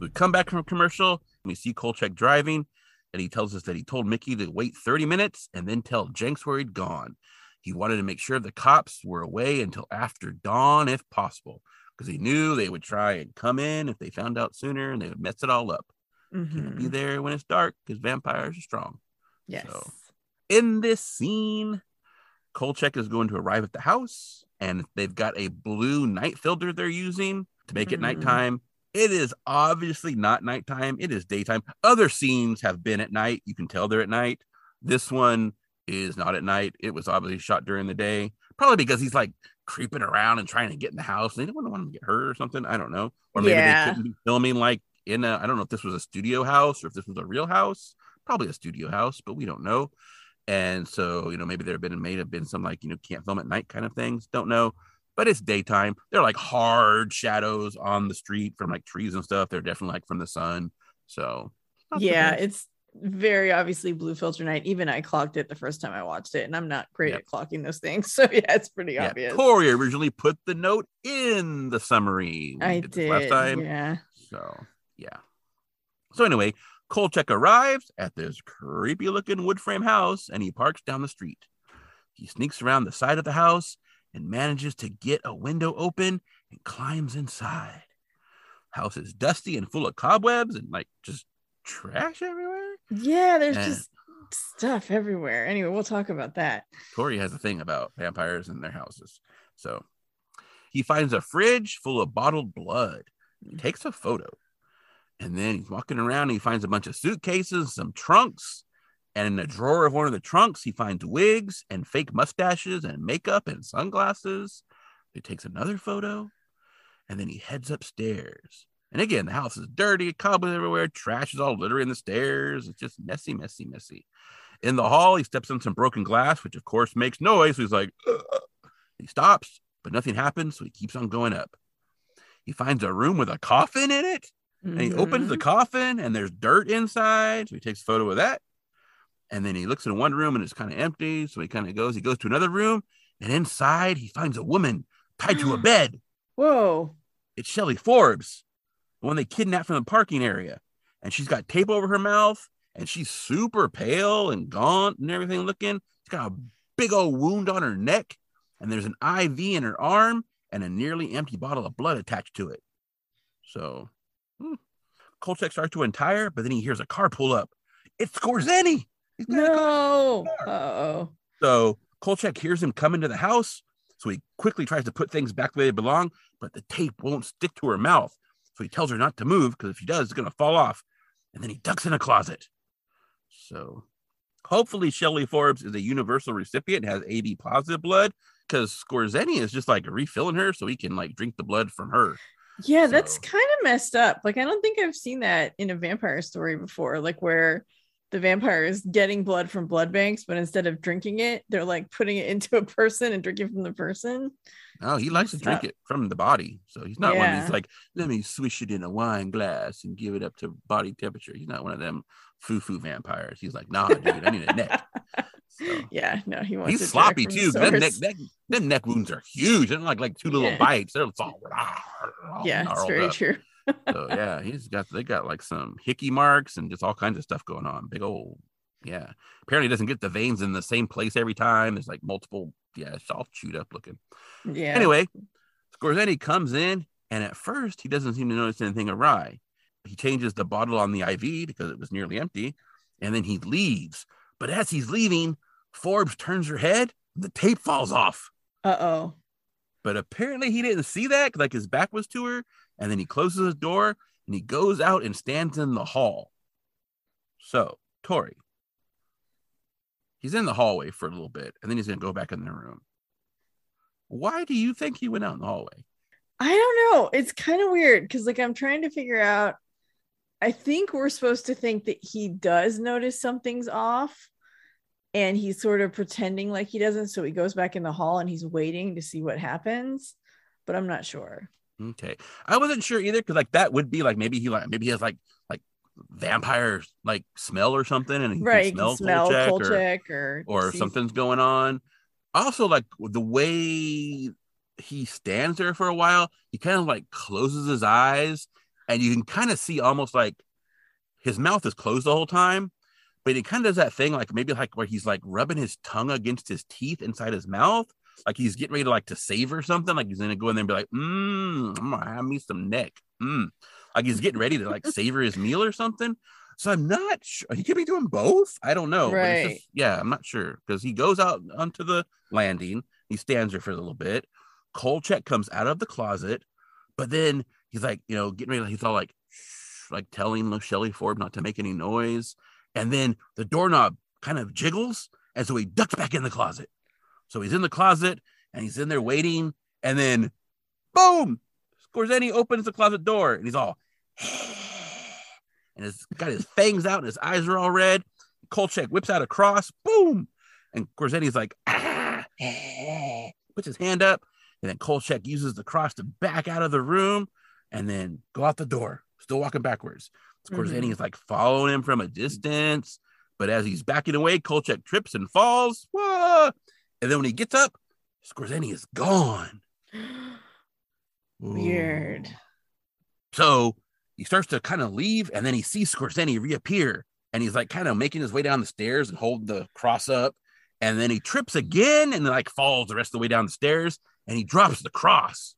We come back from a commercial and we see Kolchak driving, and he tells us that he told Mickey to wait 30 minutes and then tell Jenks where he'd gone. He wanted to make sure the cops were away until after dawn, if possible, because he knew they would try and come in if they found out sooner and they would mess it all up. Mhm. Can't be there when it's dark because vampires are strong. Yes. So- In this scene, Kolchak is going to arrive at the house and they've got a blue night filter they're using to make it Mhm. nighttime. It is obviously not nighttime, it is daytime. Other scenes have been at night. You can tell they're at night. This one is not at night. It was obviously shot during the day, probably because he's like creeping around and trying to get in the house. They don't want him to get hurt or something. I don't know. Or maybe Yeah. they couldn't be filming like in a, I don't know if this was a studio house or if this was a real house. Probably a studio house, but we don't know. And so, you know, maybe there have been may have been some like, you know, can't film at night kind of things. Don't know. But it's daytime. They're like hard shadows on the street from like trees and stuff. They're definitely like from the sun. So yeah, it's very obviously blue filter night. Even I clocked it the first time I watched it, and I'm not great Yep. at clocking those things. So yeah, it's pretty yeah. obvious. Corey originally put the note in the summary. I this did. last time. Yeah. So yeah. So anyway, Kolchak arrives at this creepy looking wood frame house and he parks down the street. He sneaks around the side of the house and manages to get a window open and climbs inside. House is dusty and full of cobwebs and like just trash everywhere. Yeah, there's And- just stuff everywhere. Anyway, we'll talk about that. Corey has a thing about vampires and their houses. So he finds a fridge full of bottled blood. He mm. takes a photo. And then he's walking around and he finds a bunch of suitcases, some trunks. And in the drawer of one of the trunks, he finds wigs and fake mustaches and makeup and sunglasses. He takes another photo and then he heads upstairs. And again, the house is dirty, cobwebs everywhere, trash is all littering the stairs. It's just messy, messy, messy. In the hall, he steps on some broken glass, which of course makes noise. So he's like, "Ugh." he stops, but nothing happens. So he keeps on going up. He finds a room with a coffin in it, and he opens the Mhm. coffin, and there's dirt inside. So he takes a photo of that. And then he looks in one room and it's kind of empty. So he kind of goes, he goes to another room, and inside he finds a woman tied to a bed. Whoa. It's Shelley Forbes, the one they kidnapped from the parking area. And she's got tape over her mouth and she's super pale and gaunt and everything looking. She's got a big old wound on her neck. And there's an IV in her arm and a nearly empty bottle of blood attached to it. So hmm. Kolchak starts to untire, but then he hears a car pull up. It's Skorzeny. He's got a car. No. Oh. So Kolchak hears him come into the house. So he quickly tries to put things back where they belong, but the tape won't stick to her mouth. So he tells her not to move because if she does, it's going to fall off. And then he ducks in a closet. So hopefully Shelley Forbes is a universal recipient, has AB positive blood because Skorzeny is just like refilling her so he can like drink the blood from her. Yeah, that's kind of messed up. Like, I don't think I've seen that in a vampire story before, like where the vampires getting blood from blood banks, but instead of drinking it, they're like putting it into a person and drinking from the person. Oh, he likes to drink it from the body. So he's not one Yeah. that's like, let me swish it in a wine glass and give it up to body temperature. He's not one of them foo foo vampires. He's like, nah, dude, I need a neck. So Yeah, no, he wants he's sloppy too. the Them neck, neck, them neck wounds are huge. They're like like two little Yeah. bites. They're all, all Yeah, it's very up. true. So yeah, he's got they got like some hickey marks and just all kinds of stuff going on. Big old yeah. Apparently, he doesn't get the veins in the same place every time. There's like multiple. Yeah, it's all chewed up looking. Yeah. Anyway, Skorzeny comes in, and at first he doesn't seem to notice anything awry. He changes the bottle on the IV because it was nearly empty, and then he leaves. But as he's leaving, Forbes turns her head, and the tape falls off. Uh oh. But apparently he didn't see that, like his back was to her, and then he closes his door and he goes out and stands in the hall. So, Tori, he's in the hallway for a little bit, and then he's gonna go back in the room. Why do you think he went out in the hallway? I don't know. It's kind of weird because, like, I'm trying to figure out. I think we're supposed to think that he does notice something's off and he's sort of pretending like he doesn't. So he goes back in the hall and he's waiting to see what happens, but I'm not sure. Okay, I wasn't sure either because like that would be like maybe he like maybe he has like like vampire like smell or something, and he can right. You smell, can smell Kolchak or- Kolchak or, or see- something's going on. Also, like the way he stands there for a while, he kind of like closes his eyes, and you can kind of see almost like his mouth is closed the whole time, but he kind of does that thing like maybe like where he's like rubbing his tongue against his teeth inside his mouth, like he's getting ready to like to savor something, like he's gonna go in there and be like, mmm, I'm gonna have me some neck, mmm, like he's getting ready to like savor his meal or something. So I'm not sure. He could be doing both. I don't know. Right. just- yeah, I'm not sure because he goes out onto the landing. He stands there for a little bit. Kolchak comes out of the closet, but then he's like, you know, getting ready. He's all like, like telling Shelley Forbes not to make any noise. And then the doorknob kind of jiggles, and so he ducks back in the closet. So he's in the closet and he's in there waiting, and then, boom, Skorzeny opens the closet door, and he's all, and he's got his fangs out, and his eyes are all red. Kolchak whips out a cross, boom, and Skorzeny's like, ah, puts his hand up, and then Kolchak uses the cross to back out of the room, and then go out the door, still walking backwards. Skorzeny Mhm. is like following him from a distance, but as he's backing away, Kolchak trips and falls. Whoa! And then when he gets up, Skorzeny is gone. Weird. Ooh. So he starts to kind of leave, and then he sees Skorzeny reappear, and he's like kind of making his way down the stairs and holding the cross up. And then he trips again and like falls the rest of the way down the stairs, and he drops the cross.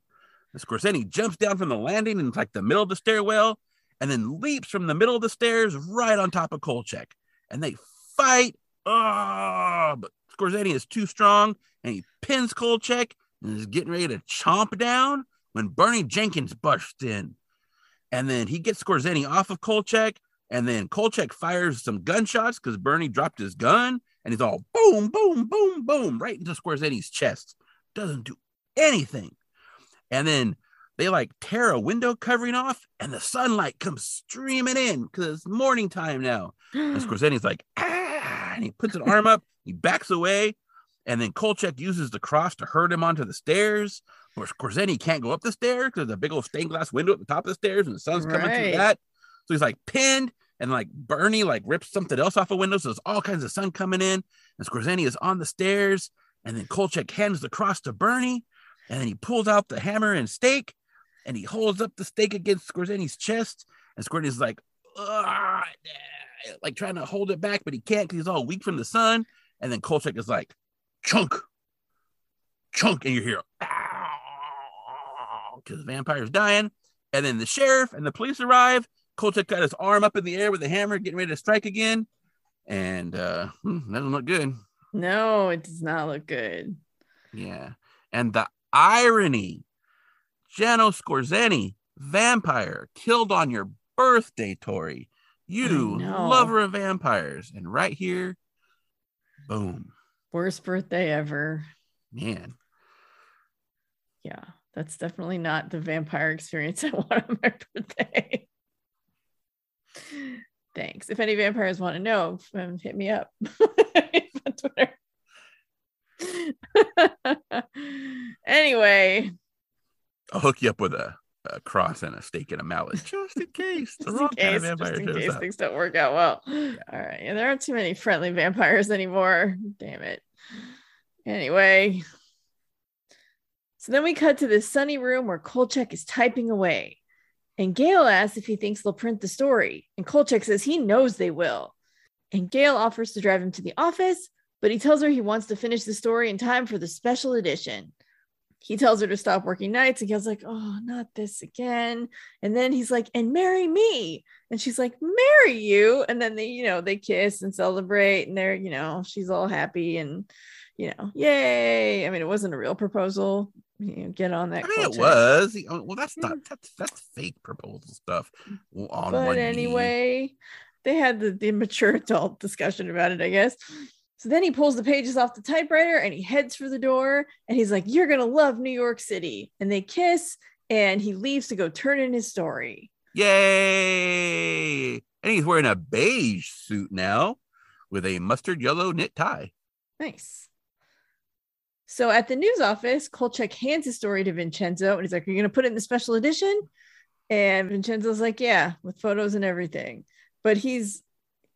And Skorzeny jumps down from the landing in like the middle of the stairwell, and then leaps from the middle of the stairs right on top of Kolchak. And they fight. Oh, but Skorzeny is too strong, and he pins Kolchak and is getting ready to chomp down when Bernie Jenkins bursts in. And then he gets Skorzeny off of Kolchak, and then Kolchak fires some gunshots because Bernie dropped his gun, and he's all boom, boom, boom, boom, right into Skorzeny's chest. Doesn't do anything. And then they like tear a window covering off, and the sunlight comes streaming in because it's morning time now. And Skorzeny's like, ah, and he puts an arm up, he backs away, and then Kolchak uses the cross to hurt him onto the stairs. Where Skorzeny can't go up the stairs because there's a big old stained glass window at the top of the stairs, and the sun's coming Right. through that. So he's like pinned, and like Bernie like rips something else off a window, so there's all kinds of sun coming in. And Skorzeny is on the stairs, and then Kolchak hands the cross to Bernie, and then he pulls out the hammer and stake, and he holds up the stake against Skorzeny's chest, and Skorzeny's like, like trying to hold it back, but he can't because he's all weak from the sun. And then Kolchak is like, chunk, chunk, and you hear, because the vampire's dying. And then the sheriff and the police arrive. Kolchak got his arm up in the air with a hammer, getting ready to strike again. And uh, hmm, doesn't look good. no, it does not look good. Yeah. And the irony Jano Skorzeny, vampire, killed on your birthday, Tori. You, lover of vampires. And right here, boom. Worst birthday ever. Man. Yeah, that's definitely not the vampire experience I want on my birthday. Thanks. If any vampires want to know, um, hit me up on Twitter. anyway, I'll hook you up with a, a cross and a stake and a mallet just in case. The wrong in kind of case, vampire just in case up. things don't work out well. All right. And there aren't too many friendly vampires anymore. Damn it. Anyway. So then we cut to this sunny room where Kolchak is typing away. And Gail asks if he thinks they'll print the story. And Kolchak says he knows they will. And Gail offers to drive him to the office, but he tells her he wants to finish the story in time for the special edition. He tells her to stop working nights, and Gail's like, Oh, not this again. And then he's like, And marry me. And she's like, Marry you. And then they, you know, they kiss and celebrate, and they're, you know, she's all happy and, you know, yay. I mean, it wasn't a real proposal. You know, get on that. I mean, it was. Well, that's not that's that's fake proposal stuff. On but one knee. anyway, they had the, the mature adult discussion about it, I guess. So then he pulls the pages off the typewriter and he heads for the door and he's like, You're gonna love New York City. And they kiss and he leaves to go turn in his story. Yay! And he's wearing a beige suit now with a mustard yellow knit tie. Nice. So at the news office, Kolchak hands his story to Vincenzo and he's like, Are you gonna put it in the special edition? And Vincenzo's like, Yeah, with photos and everything. But he's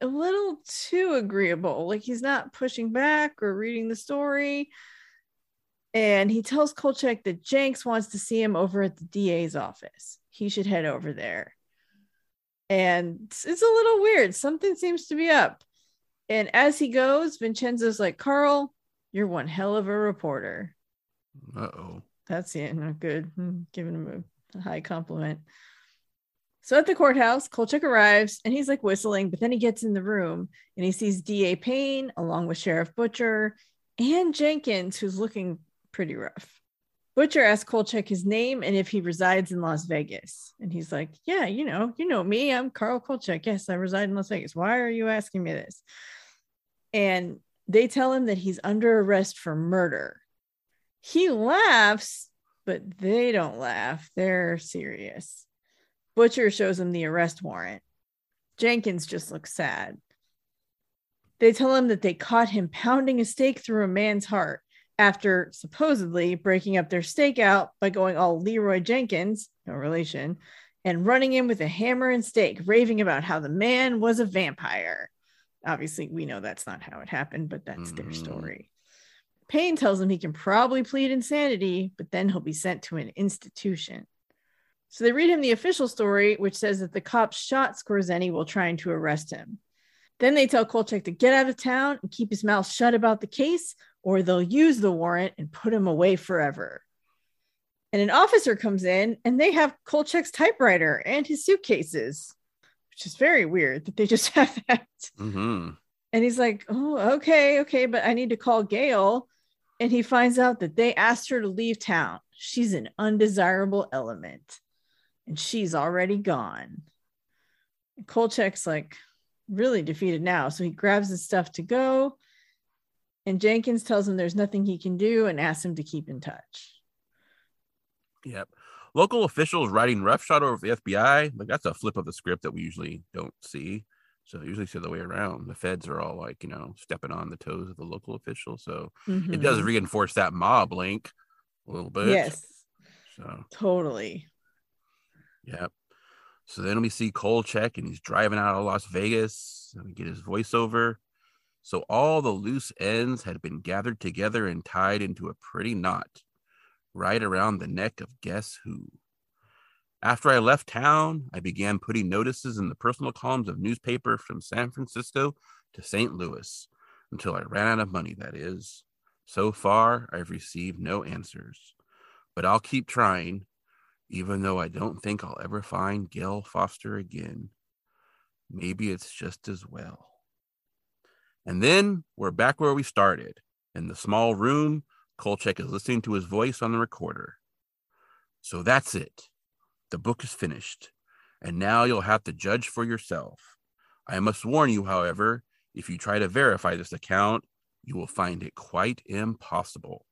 a little too agreeable. Like he's not pushing back or reading the story. And he tells Kolchak that Jenks wants to see him over at the DA's office. He should head over there. And it's it's a little weird. Something seems to be up. And as he goes, Vincenzo's like, Carl, you're one hell of a reporter. Uh oh. That's it. Not good. Hmm, Giving him a high compliment. So at the courthouse, Kolchak arrives and he's like whistling, but then he gets in the room and he sees D.A. Payne along with Sheriff Butcher and Jenkins, who's looking pretty rough. Butcher asks Kolchak his name and if he resides in Las Vegas. And he's like, Yeah, you know, you know me. I'm Carl Kolchak. Yes, I reside in Las Vegas. Why are you asking me this? And they tell him that he's under arrest for murder. He laughs, but they don't laugh. They're serious. Butcher shows him the arrest warrant. Jenkins just looks sad. They tell him that they caught him pounding a stake through a man's heart after supposedly breaking up their stakeout by going all Leeroy Jenkins, no relation, and running in with a hammer and stake, raving about how the man was a vampire. Obviously, we know that's not how it happened, but that's their Mhm. story. Payne tells him he can probably plead insanity, but then he'll be sent to an institution. So they read him the official story, which says that the cops shot Skorzeny while trying to arrest him. Then they tell Kolchak to get out of town and keep his mouth shut about the case, or they'll use the warrant and put him away forever. And an officer comes in and they have Kolchak's typewriter and his suitcases, which is very weird that they just have that. Mm-hmm. And he's like, Oh, okay, okay, but I need to call Gail. And he finds out that they asked her to leave town. She's an undesirable element and she's already gone. And Kolchak's like really defeated now. So he grabs his stuff to go. And Jenkins tells him there's nothing he can do and asks him to keep in touch. Yep. Local officials writing roughshod over the FBI. Like that's a flip of the script that we usually don't see. So usually it's the other way around. The feds are all like, you know, stepping on the toes of the local officials. So it does Mhm. reinforce that mob link a little bit. Yes, So totally. Yep. So then we see Kolchak and he's driving out of Las Vegas and we get his voiceover. So all the loose ends had been gathered together and tied into a pretty knot right around the neck of guess who. After I left town, I began putting notices in the personal columns of newspaper from San Francisco to St. Louis until I ran out of money, that is. So far, I've received no answers, but I'll keep trying even though I don't think I'll ever find Gail Foster again. Maybe it's just as well. And then we're back where we started. In the small room, Kolchak is listening to his voice on the recorder. So that's it. The book is finished. And now you'll have to judge for yourself. I must warn you, however, if you try to verify this account, you will find it quite impossible.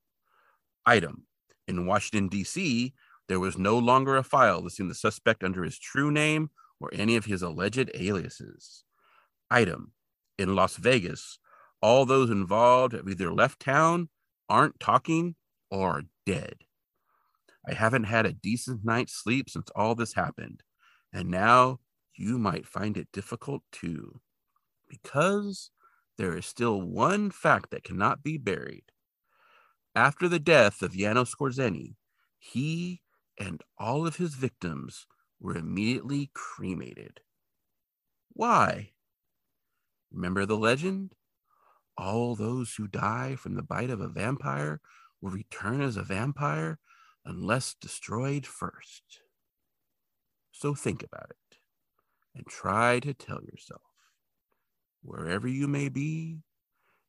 Item In Washington, D.C., there was no longer a file listing the suspect under his true name or any of his alleged aliases. Item in Las Vegas, all those involved have either left town, aren't talking, or are dead. I haven't had a decent night's sleep since all this happened. And now you might find it difficult too, because there is still one fact that cannot be buried. After the death of Janos Skorzeny, he and all of his victims were immediately cremated. Why? Remember the legend? All those who die from the bite of a vampire will return as a vampire unless destroyed first. So think about it and try to tell yourself, wherever you may be,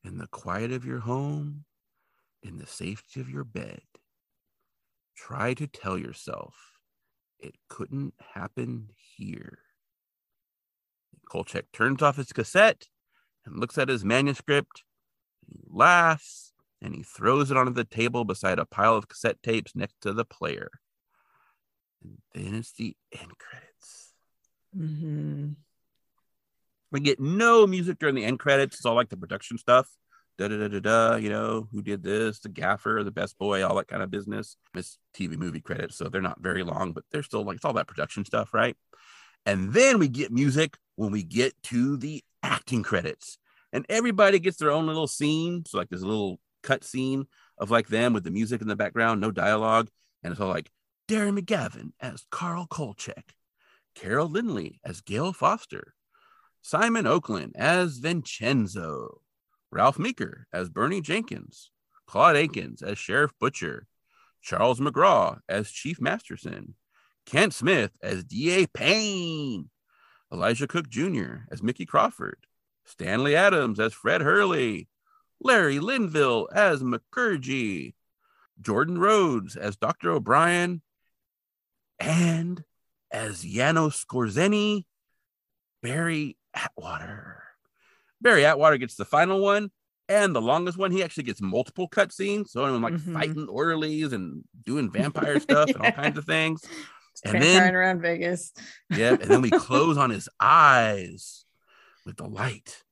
in the quiet of your home, in the safety of your bed, try to tell yourself it couldn't happen here. Kolchak turns off his cassette and looks at his manuscript. He laughs and he throws it onto the table beside a pile of cassette tapes next to the player. And then it's the end credits. Mm-hmm. We get no music during the end credits. It's all like the production stuff. Da da da da da. You know who did this? The gaffer, the best boy, all that kind of business. It's TV movie credits, so they're not very long, but they're still like it's all that production stuff, right? And then we get music when we get to the acting credits, and everybody gets their own little scene. So like this little cut scene of like them with the music in the background, no dialogue, and it's all like Darren McGavin as Carl Kolchak, Carol Lynley as Gail Foster, Simon Oakland as Vincenzo, Ralph Meeker as Bernie Jenkins, Claude Akins as Sheriff Butcher, Charles McGraw as Chief Masterson, Kent Smith as D.A. Payne, Elisha Cook Jr. as Mickey Crawford, Stanley Adams as Fred Hurley, Larry Linville as Makurji, Jordan Rhoades as Dr. O'Brien, and as Janos Skorzeny, Barry Atwater. Barry Atwater gets the final one and the longest one. He actually gets multiple cutscenes. So I'm like Mhm. fighting orderlies and doing vampire stuff and all kinds of things. And And then- around Vegas. Yeah. And then we close on his eyes with the light,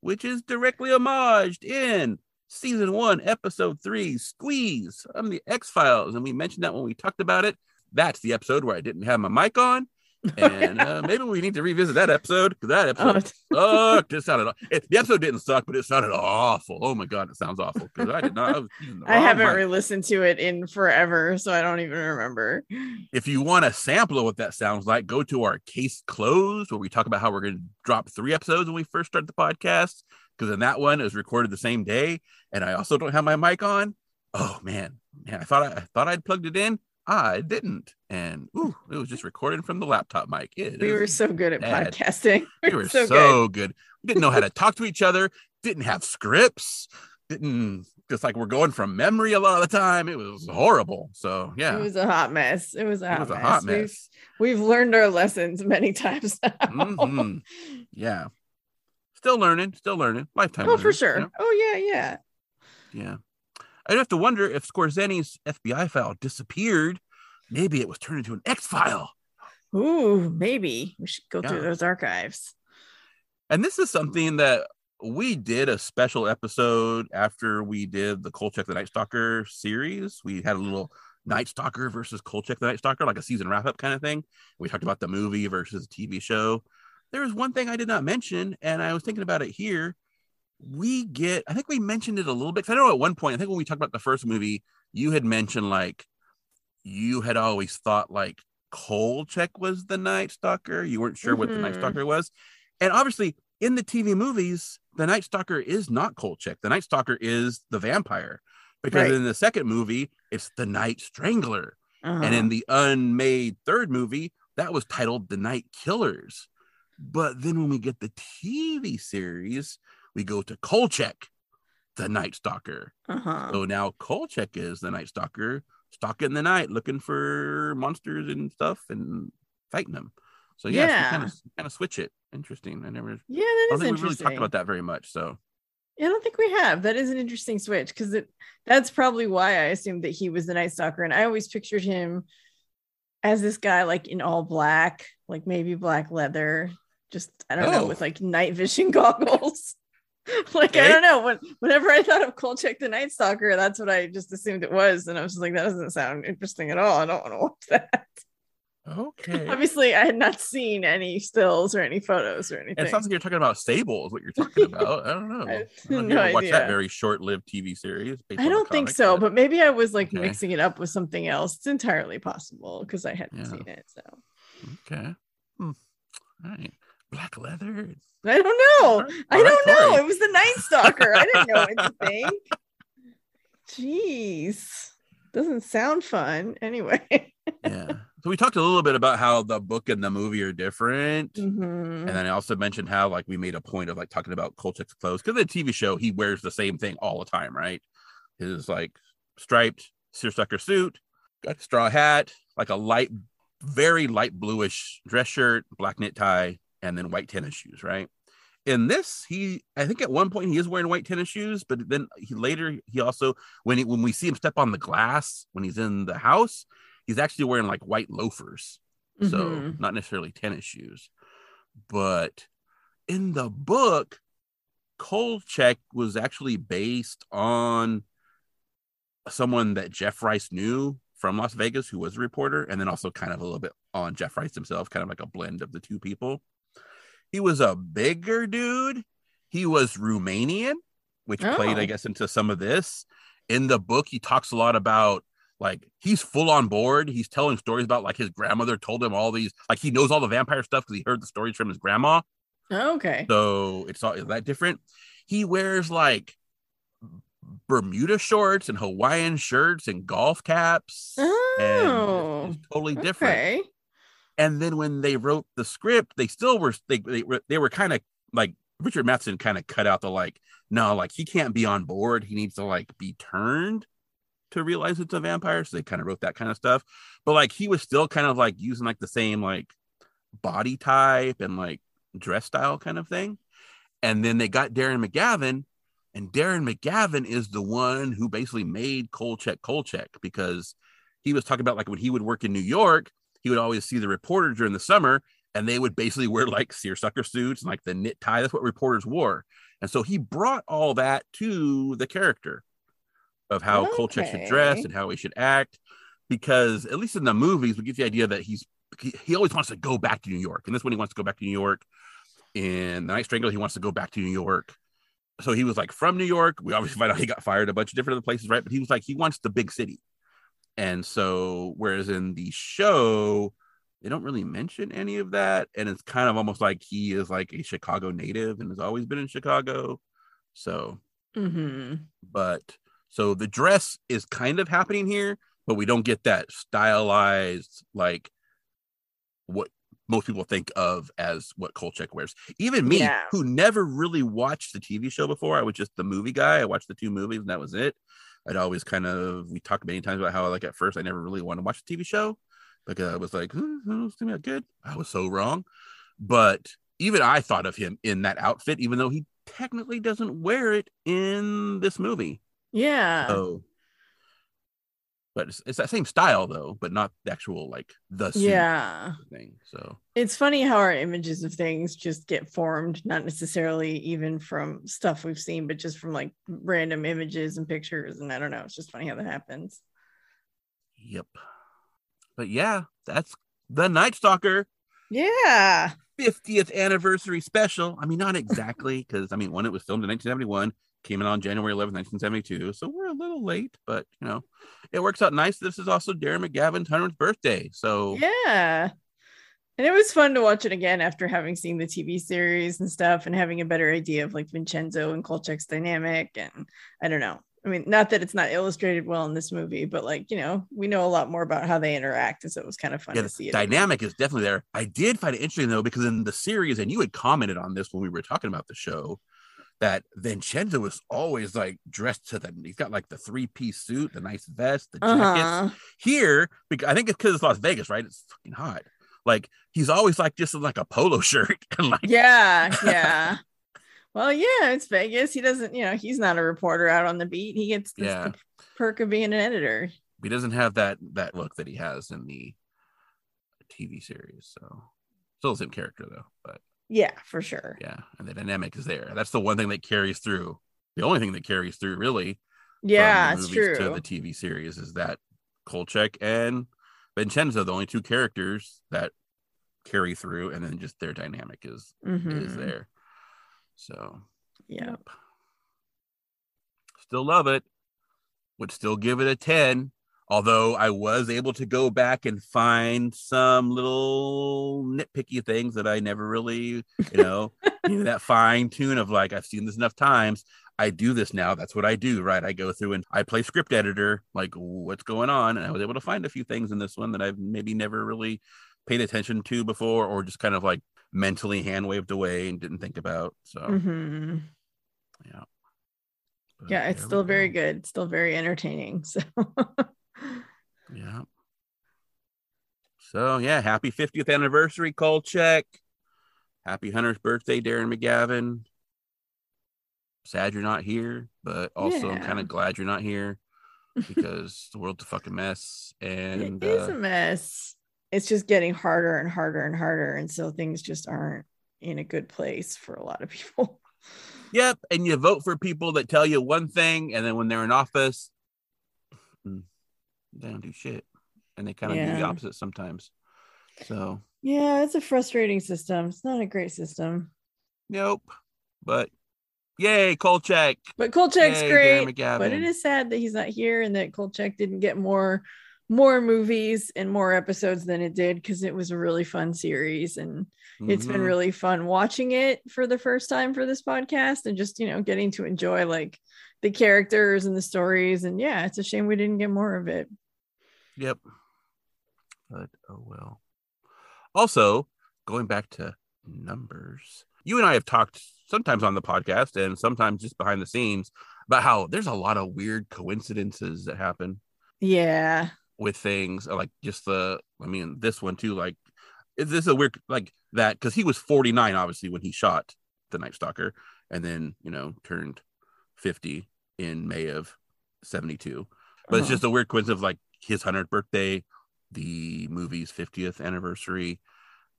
which is directly homaged in season one, episode three, Squeeze from the X Files. And we mentioned that when we talked about it. That's the episode where I didn't have my mic on. And uh, maybe we need to revisit that episode because that episode Oh, sucked. It sounded it, the episode didn't suck, but it sounded awful. Oh my god, it sounds awful because I did not. I, I haven't mic. re-listened to it in forever, so I don't even remember. if you want a sample of what that sounds like, go to our case closed where we talk about how we're going to drop three episodes when we first start the podcast. Because in that one, it was recorded the same day, and I also don't have my mic on. Oh man, man, I thought I, I thought I'd plugged it in. I didn't, and ooh, it was just recorded from the laptop mic. It We were so good at bad. podcasting. we were so, good. We didn't know how to talk to each other. Didn't have scripts. Didn't just like we're going from memory a lot of the time. It was horrible. So yeah, It was a hot mess. It was a It hot was a mess. hot We've, we've learned our lessons many times now. Mhm. yeah. Still learning, still learning. Lifetime. oh, for sure. you know? Oh, yeah, yeah. Yeah. I'd have to wonder if Skorzeny's FBI file disappeared. Maybe it was turned into an X file. Ooh, maybe we should go through those archives. And this is something that we did a special episode after we did the Kolchak the Night Stalker series. We had a little Night Stalker versus Kolchak the Night Stalker, like a season wrap up kind of thing. We talked about the movie versus the TV show. There was one thing I did not mention, and I was thinking about it here. We get, I think we mentioned it a little bit I know at one point, I think when we talked about the first movie, you had mentioned like you had always thought like Kolchak was the Night Stalker. You weren't sure what the Night Mhm. Stalker was. And obviously, in the TV movies, the Night Stalker is not Kolchak. The Night Stalker is the vampire. Because Right. in the second movie, it's the Night Strangler. And Uh-huh. in the unmade third movie, that was titled The Night Killers. But then when we get the TV series, we go to Kolchak, the Night Stalker. Uh-huh. So now Kolchak is the Night Stalker, stalking the night, looking for monsters and stuff and fighting them. So yes, Yeah. kind of kind of switch it. Interesting. I never yeah, that I don't is think we've really talked about that very much. So Yeah, I don't think we have. That is an interesting switch because that's probably why I assumed that he was the Night Stalker. And I always pictured him as this guy like in all black, like maybe black leather. just I don't know Oh. with like night vision goggles. like I don't know. When, whenever I thought of Kolchak the Night Stalker, that's what I just assumed it was, and I was just like, that doesn't sound interesting at all. I don't want to watch that. Okay. Obviously, I had not seen any stills or any photos or anything. It sounds like you're talking about Sable, is what you're talking about. I don't know. I I have don't know if you no ever watched that very short-lived TV series. I don't think comic, so, but maybe I was like Okay. mixing it up with something else. It's entirely possible because I hadn't Yeah. seen it. So okay. Hmm. All right. Black leather. I don't know. Right. I right, don't know. It was the Night Stalker. I didn't know anything. Jeez. Doesn't sound fun. Anyway. Yeah. So we talked a little bit about how the book and the movie are different. Mhm. And then I also mentioned how like we made a point of like talking about Kolchak's clothes because the TV show he wears the same thing all the time, right? His like striped seersucker suit, got a straw hat, like a light, very light bluish dress shirt, black knit tie, and then white tennis shoes, right? In this, he I think at one point he is wearing white tennis shoes, but then he later he also when he when we see him step on the glass when he's in the house, he's actually wearing like white loafers so Mhm. not necessarily tennis shoes but in the book kolchak was actually based on someone that jeff rice knew from las vegas who was a reporter and then also kind of a little bit on jeff rice himself kind of like a blend of the two people he was a bigger dude. He was romanian which played Oh. i guess into some of this. In the book he talks a lot about like he's full on board. He's telling stories about like his grandmother told him all these like he knows all the vampire stuff because he heard the stories from his grandma. Oh, okay. so it's all is that different? He wears like bermuda shorts and hawaiian shirts and golf caps. And Oh, it's totally different. Okay. And then when they wrote the script they still were they they were, they were kind of like richard matheson kind of cut out the like no like he can't be on board. He needs to like be turned to realize it's a vampire. So they kind of wrote that kind of stuff. But like he was still kind of like using like the same like body type and like dress style kind of thing. And then they got darren mcgavin and darren mcgavin is the one who basically made kolchak kolchak because he was talking about like when he would work in new york he would always see the reporter during the summer and they would basically wear like seersucker suits and like the knit tie. That's what reporters wore. And so he brought all that to the character of how Kolchak should dress and how he should act. Because at least in the movies, we get the idea that he's he, he always wants to go back to New York. And this one he wants to go back to New York. In the Night Strangler, he wants to go back to New York. So he was like from New York. We obviously find out he got fired a bunch of different other places, right? But he was like, he wants the big city. And so, whereas in the show, they don't really mention any of that. And it's kind of almost like he is like a Chicago native and has always been in Chicago. So, hmm but so the dress is kind of happening here, but we don't get that stylized, like what most people think of as what Kolchak wears. Even me, Yeah. who never really watched the TV show before, I was just the movie guy. I watched the two movies and that was it. I'd always kind of we talked many times about how like at first I never really wanted to watch the TV show because I was like, hmm, hmm, it's gonna be good. I was so wrong. But even I thought of him in that outfit, even though he technically doesn't wear it in this movie. Yeah. So, but it's, it's that same style though, but not the actual like the yeah. thing. So It's funny how our images of things just get formed, not necessarily even from stuff we've seen, but just from like random images and pictures. And I don't know. It's just funny how that happens. yep. But yeah, that's the Night Stalker Yeah. 50th anniversary special. I mean, not exactly because I mean, when it was filmed in 1971, came in on January 11th, 1972. So we're a little late, but you know, it works out nice. This is also Darren McGavin's 100th birthday. So Yeah. And it was fun to watch it again after having seen the TV series and stuff and having a better idea of like Vincenzo and Kolchak's dynamic. And I don't know. I mean, not that it's not illustrated well in this movie, but like, you know, we know a lot more about how they interact. And so it was kind of fun yeah, to see it. dynamic is definitely there. I did find it interesting though, because in the series, and you had commented on this when we were talking about the show, that Vincenzo is always like dressed to the. He's got like the three piece suit, the nice vest, the jackets. Uh-huh. Here, because I think it's because it's Las Vegas, right? It's fucking hot. Like he's always like just in like a polo shirt and like Yeah. Yeah. well, yeah, it's Vegas. He doesn't, you know, he's not a reporter out on the beat. He gets this Yeah. perk of being an editor. he doesn't have that that look that he has in the TV series. So still the same character though, but Yeah, for sure. Yeah, and the dynamic is there. That's the one thing that carries through. The only thing that carries through, really. Yeah, it's true. To the TV series is that Kolchak and Vincenzo, the only two characters that carry through, and then just their dynamic is is Mhm. there. So yep. still love it. Would still give it a 10. Although I was able to go back and find some little nitpicky things that I never really, you know, you know, that fine tune of like, I've seen this enough times. I do this now. That's what I do, right? I go through and I play script editor, like, what's going on? And I was able to find a few things in this one that I've maybe never really paid attention to before, or just kind of like mentally hand waved away and didn't think about. So, Mhm. yeah. But Yeah, it's still very go. good. Still very entertaining. So Yeah. So yeah, happy 50th anniversary, Kolchak. Happy Hunter's birthday, Darren McGavin. Sad you're not here, but also I'm kind of glad you're not here because the world's a fucking mess. And it is uh, a mess. It's just getting harder and harder and harder. And so things just aren't in a good place for a lot of people. yep, and you vote for people that tell you one thing, and then when they're in office, mm, they don't do shit, and they kind of do the opposite sometimes. So Yeah, it's a frustrating system. It's not a great system. nope, but yay, Kolchak. But Kolchak's Yay, great. But it is sad that he's not here and that Kolchak didn't get more more movies and more episodes than it did because it was a really fun series and it's been Mhm. really fun watching it for the first time for this podcast and just you know getting to enjoy like the characters and the stories and yeah it's a shame we didn't get more of it Yep. But oh well. Also, going back to numbers, you and I have talked sometimes on the podcast and sometimes just behind the scenes about how there's a lot of weird coincidences that happen yeah with things like just the I mean this one too like is this a weird like that because he was 49 obviously when he shot the Night Stalker and then you know turned 50 in May of 72 but it's Uh-huh. just a weird coincidence of like his 100th birthday the movie's 50th anniversary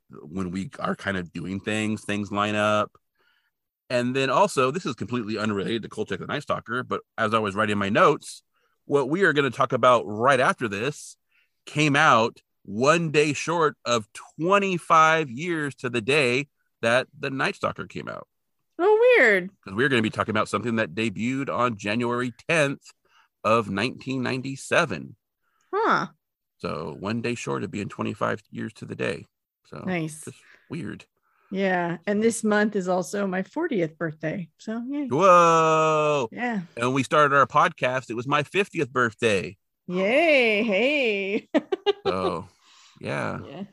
when we are kind of doing things things line up. And then also this is completely unrelated to Kolchak the Night Stalker but as I was writing my notes what we are going to talk about right after this came out one day short of 25 years to the day that the Night Stalker came out. Oh weird. Because we're going to be talking about something that debuted on January 10th of 1997 huh so one day short of being 25 years to the day. So nice just weird. yeah and this month is also my 40th birthday so yeah Whoa. yeah And when we started our podcast, it was my 50th birthday. yay hey So yeah. yeah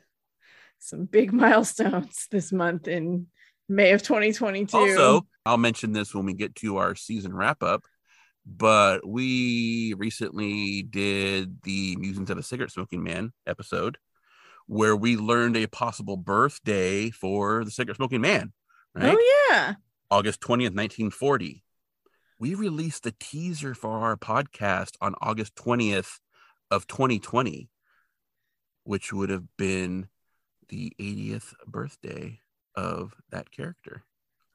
some big milestones this month in may of 2022 Also, I'll mention this when we get to our season wrap up, but we recently did the Musings of a Cigarette Smoking Man episode where we learned a possible birthday for the cigarette smoking man, right? oh yeah August 20th, 1940. We released the teaser for our podcast on August 20th of 2020, which would have been the 80th birthday of that character.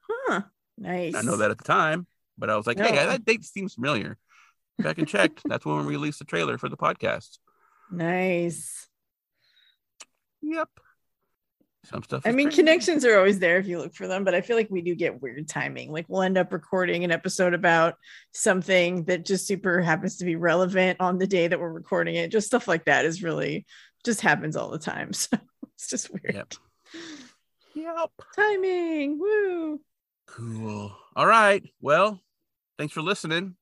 huh nice I know that at the time, but I was like, No. hey, that date seems familiar. Back and checked. That's when we released the trailer for the podcast. nice Yep. Some stuff. I mean, crazy. connections are always there if you look for them, but I feel like we do get weird timing. Like we'll end up recording an episode about something that just super happens to be relevant on the day that we're recording it. Just stuff like that is really just happens all the time. So it's just weird. Yep. Yep. Timing. Woo. Cool. All right. Well, thanks for listening.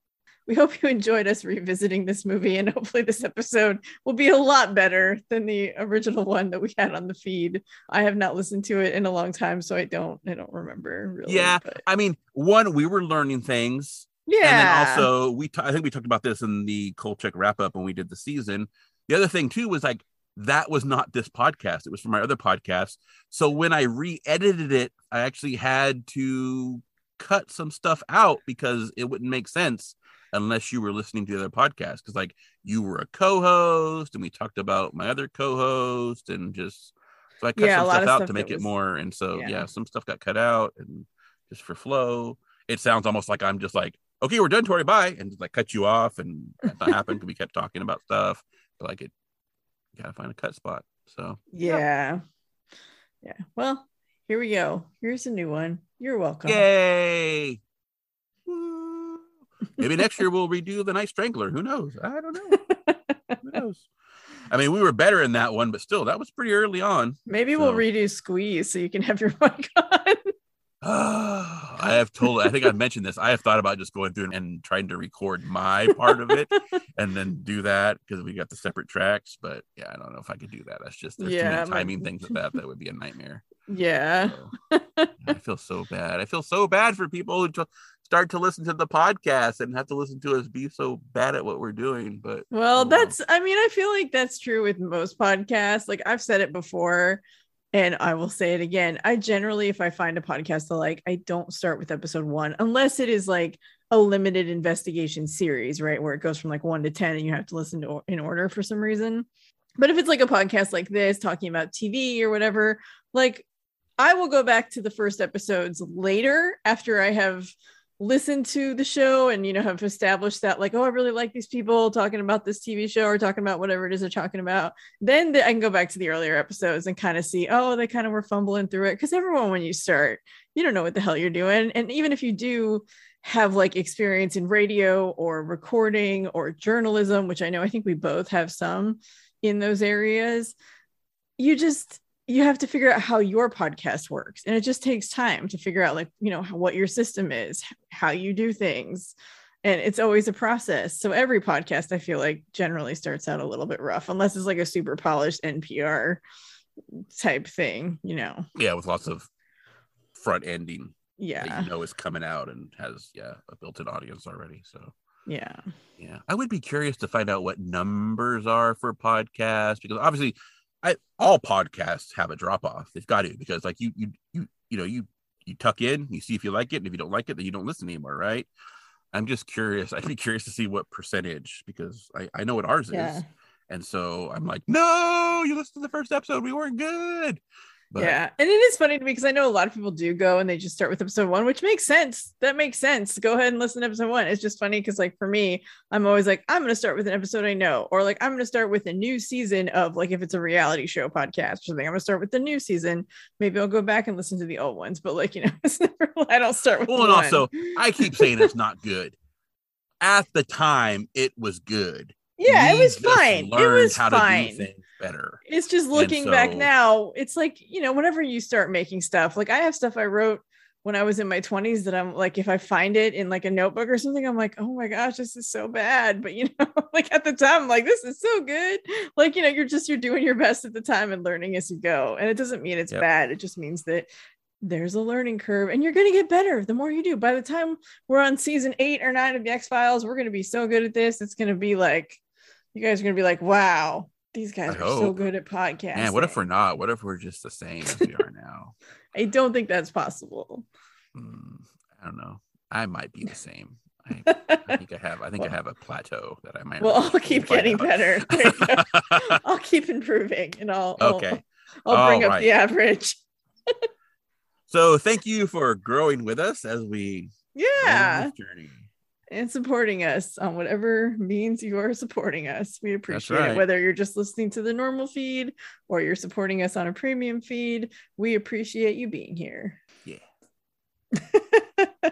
We hope you enjoyed us revisiting this movie, and hopefully, this episode will be a lot better than the original one that we had on the feed. I have not listened to it in a long time, so I don't, I don't remember really. Yeah, but I mean, one, we were learning things. yeah. And then also, we ta- I think we talked about this in the Kolchak wrap up when we did the season. The other thing, too, was like that was not this podcast. It was from my other podcast. So when I re edited it, I actually had to cut some stuff out because it wouldn't make sense unless you were listening to the other podcast. Because, like, you were a co host and we talked about my other co host and just. So I cut Yeah, some stuff out stuff to make that it was- more. And so yeah. yeah. some stuff got cut out and just for flow. It sounds almost like I'm just like, okay, we're done, Tori, bye, and just like cut you off, and that not happened because we kept talking about stuff. But like it, gotta find a cut spot. So Yeah. Yeah. Well, here we go. Here's a new one. You're welcome. yay! Maybe next year we'll redo the Night Strangler. Who knows? I don't know. Who knows? I mean, we were better in that one, but still, that was pretty early on. Maybe we'll redo squeeze so you can have your mic on. I have told, I think I've mentioned this. I have thought about just going through and trying to record my part of it and then do that because we got the separate tracks. But yeah, I don't know if I could do that. That's just, there's Yeah, too many might- timing things with that. That would be a nightmare. yeah. So, I feel so bad. I feel so bad for people who t- start to listen to the podcast and have to listen to us be so bad at what we're doing. But Well, oh, that's, I mean, I feel like that's true with most podcasts. Like I've said it before and I will say it again. I generally, if I find a podcast to like, I don't start with episode one unless it is like a limited investigation series, right? Where it goes from like one to 10 and you have to listen to in order for some reason. But if it's like a podcast like this, talking about TV or whatever, like I will go back to the first episodes later after I have listened to the show and you know have established that like oh I really like these people talking about this TV show or talking about whatever it is they're talking about. Then the, I can go back to the earlier episodes and kind of see oh they kind of were fumbling through it. Because everyone when you start you don't know what the hell you're doing. And even if you do have like experience in radio or recording or journalism which I know I think we both have some in those areas you just you have to figure out how your podcast works and it just takes time to figure out like you know what your system is how you do things and it's always a process. So every podcast i feel like generally starts out a little bit rough unless it's like a super polished npr type thing you know? Yeah, with lots of front ending that yeah. you know is coming out and has yeah a built-in audience already. So. Yeah. Yeah, I would be curious to find out what numbers are for podcasts because obviously, I all podcasts have a drop off. They've got to because like you you you you know you you tuck in, you see if you like it, and if you don't like it, then you don't listen anymore, right? I'm just curious. I'd be curious to see what percentage because I I know what ours yeah is, and so I'm like, no, you listened to the first episode, we weren't good. But yeah and it is funny to me because i know a lot of people do go and they just start with episode one which makes sense. That makes sense. Go ahead and listen to episode one. It's just funny because like for me i'm always like i'm going to start with an episode i know or like i'm going to start with a new season of like if it's a reality show podcast or something i'm going to start with the new season. Maybe i'll go back and listen to the old ones but like you know it's never i don't start with Well, and one. also, I keep saying it's not good. At the time, it was good. yeah it was fine. It was how to do fine. things better. it's just looking back now it's like you know whenever you start making stuff like i have stuff i wrote when i was in my 20s that i'm like if i find it in like a notebook or something i'm like oh my gosh this is so bad. But you know like at the time I'm like this is so good. Like you know you're just you're doing your best at the time and learning as you go. And it doesn't mean it's Yep. bad it just means that there's a learning curve and you're going to get better the more you do. By the time we're on season eight or nine of the x files we're going to be so good at this it's going to be like you guys are going to be like wow these guys I are so good at podcasts Man, what if we're not? What if we're just the same as we are now? I don't think that's possible. Hmm, I don't know. I might be the same. I, I think I have. I think I have a plateau that I might. well. I'll keep getting out. better. There you go. I'll keep improving and I'll, I'll- Okay. I'll, bring All up the average. So thank you for growing with us as we Yeah. this journey. And supporting us on whatever means you are supporting us. We appreciate right. it. Whether you're just listening to the normal feed or you're supporting us on a premium feed, we appreciate you being here. Yeah.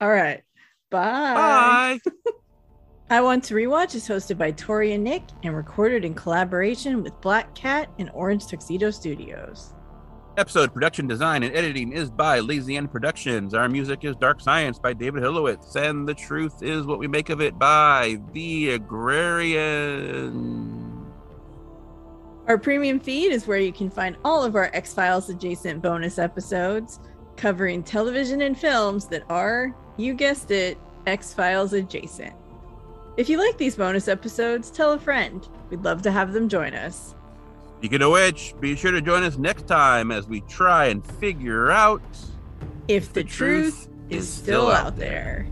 All right. Bye. I Want to Rewatch is hosted by Tori and Nick and recorded in collaboration with Black Cat and Orange Tuxedo Studios. Episode production design and editing is by Lazy End Productions. Our music is Dark Science by David Hilowitz. And the truth is what we make of it by The Agrarian. Our premium feed is where you can find all of our X Files adjacent bonus episodes covering television and films that are, you guessed it, X Files adjacent. If you like these bonus episodes, tell a friend. We'd love to have them join us. Speaking of which, be sure to join us next time as we try and figure out if the, the truth, truth, is still out there.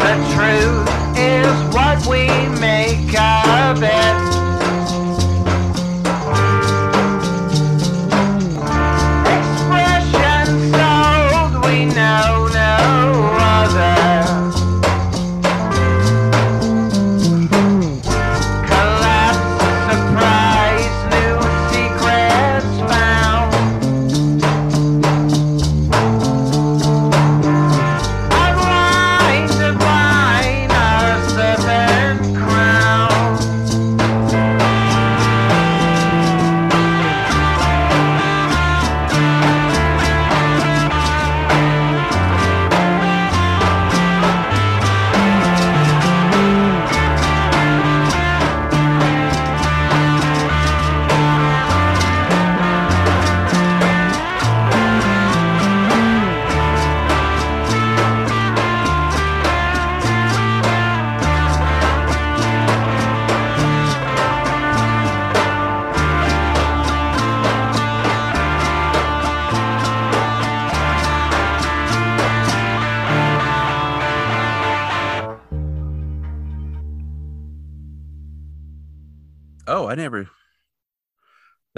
The truth is what we make of it.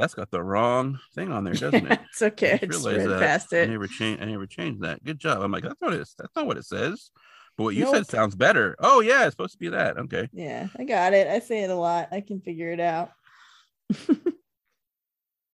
That's got the wrong thing on there, doesn't it? it's okay. I just read past I never changed. I never changed that. Good job. I'm like, that's it is. That's not what it says. But what you Nope. said sounds better. Oh yeah, it's supposed to be that. Okay. Yeah, I got it. I say it a lot. I can figure it out.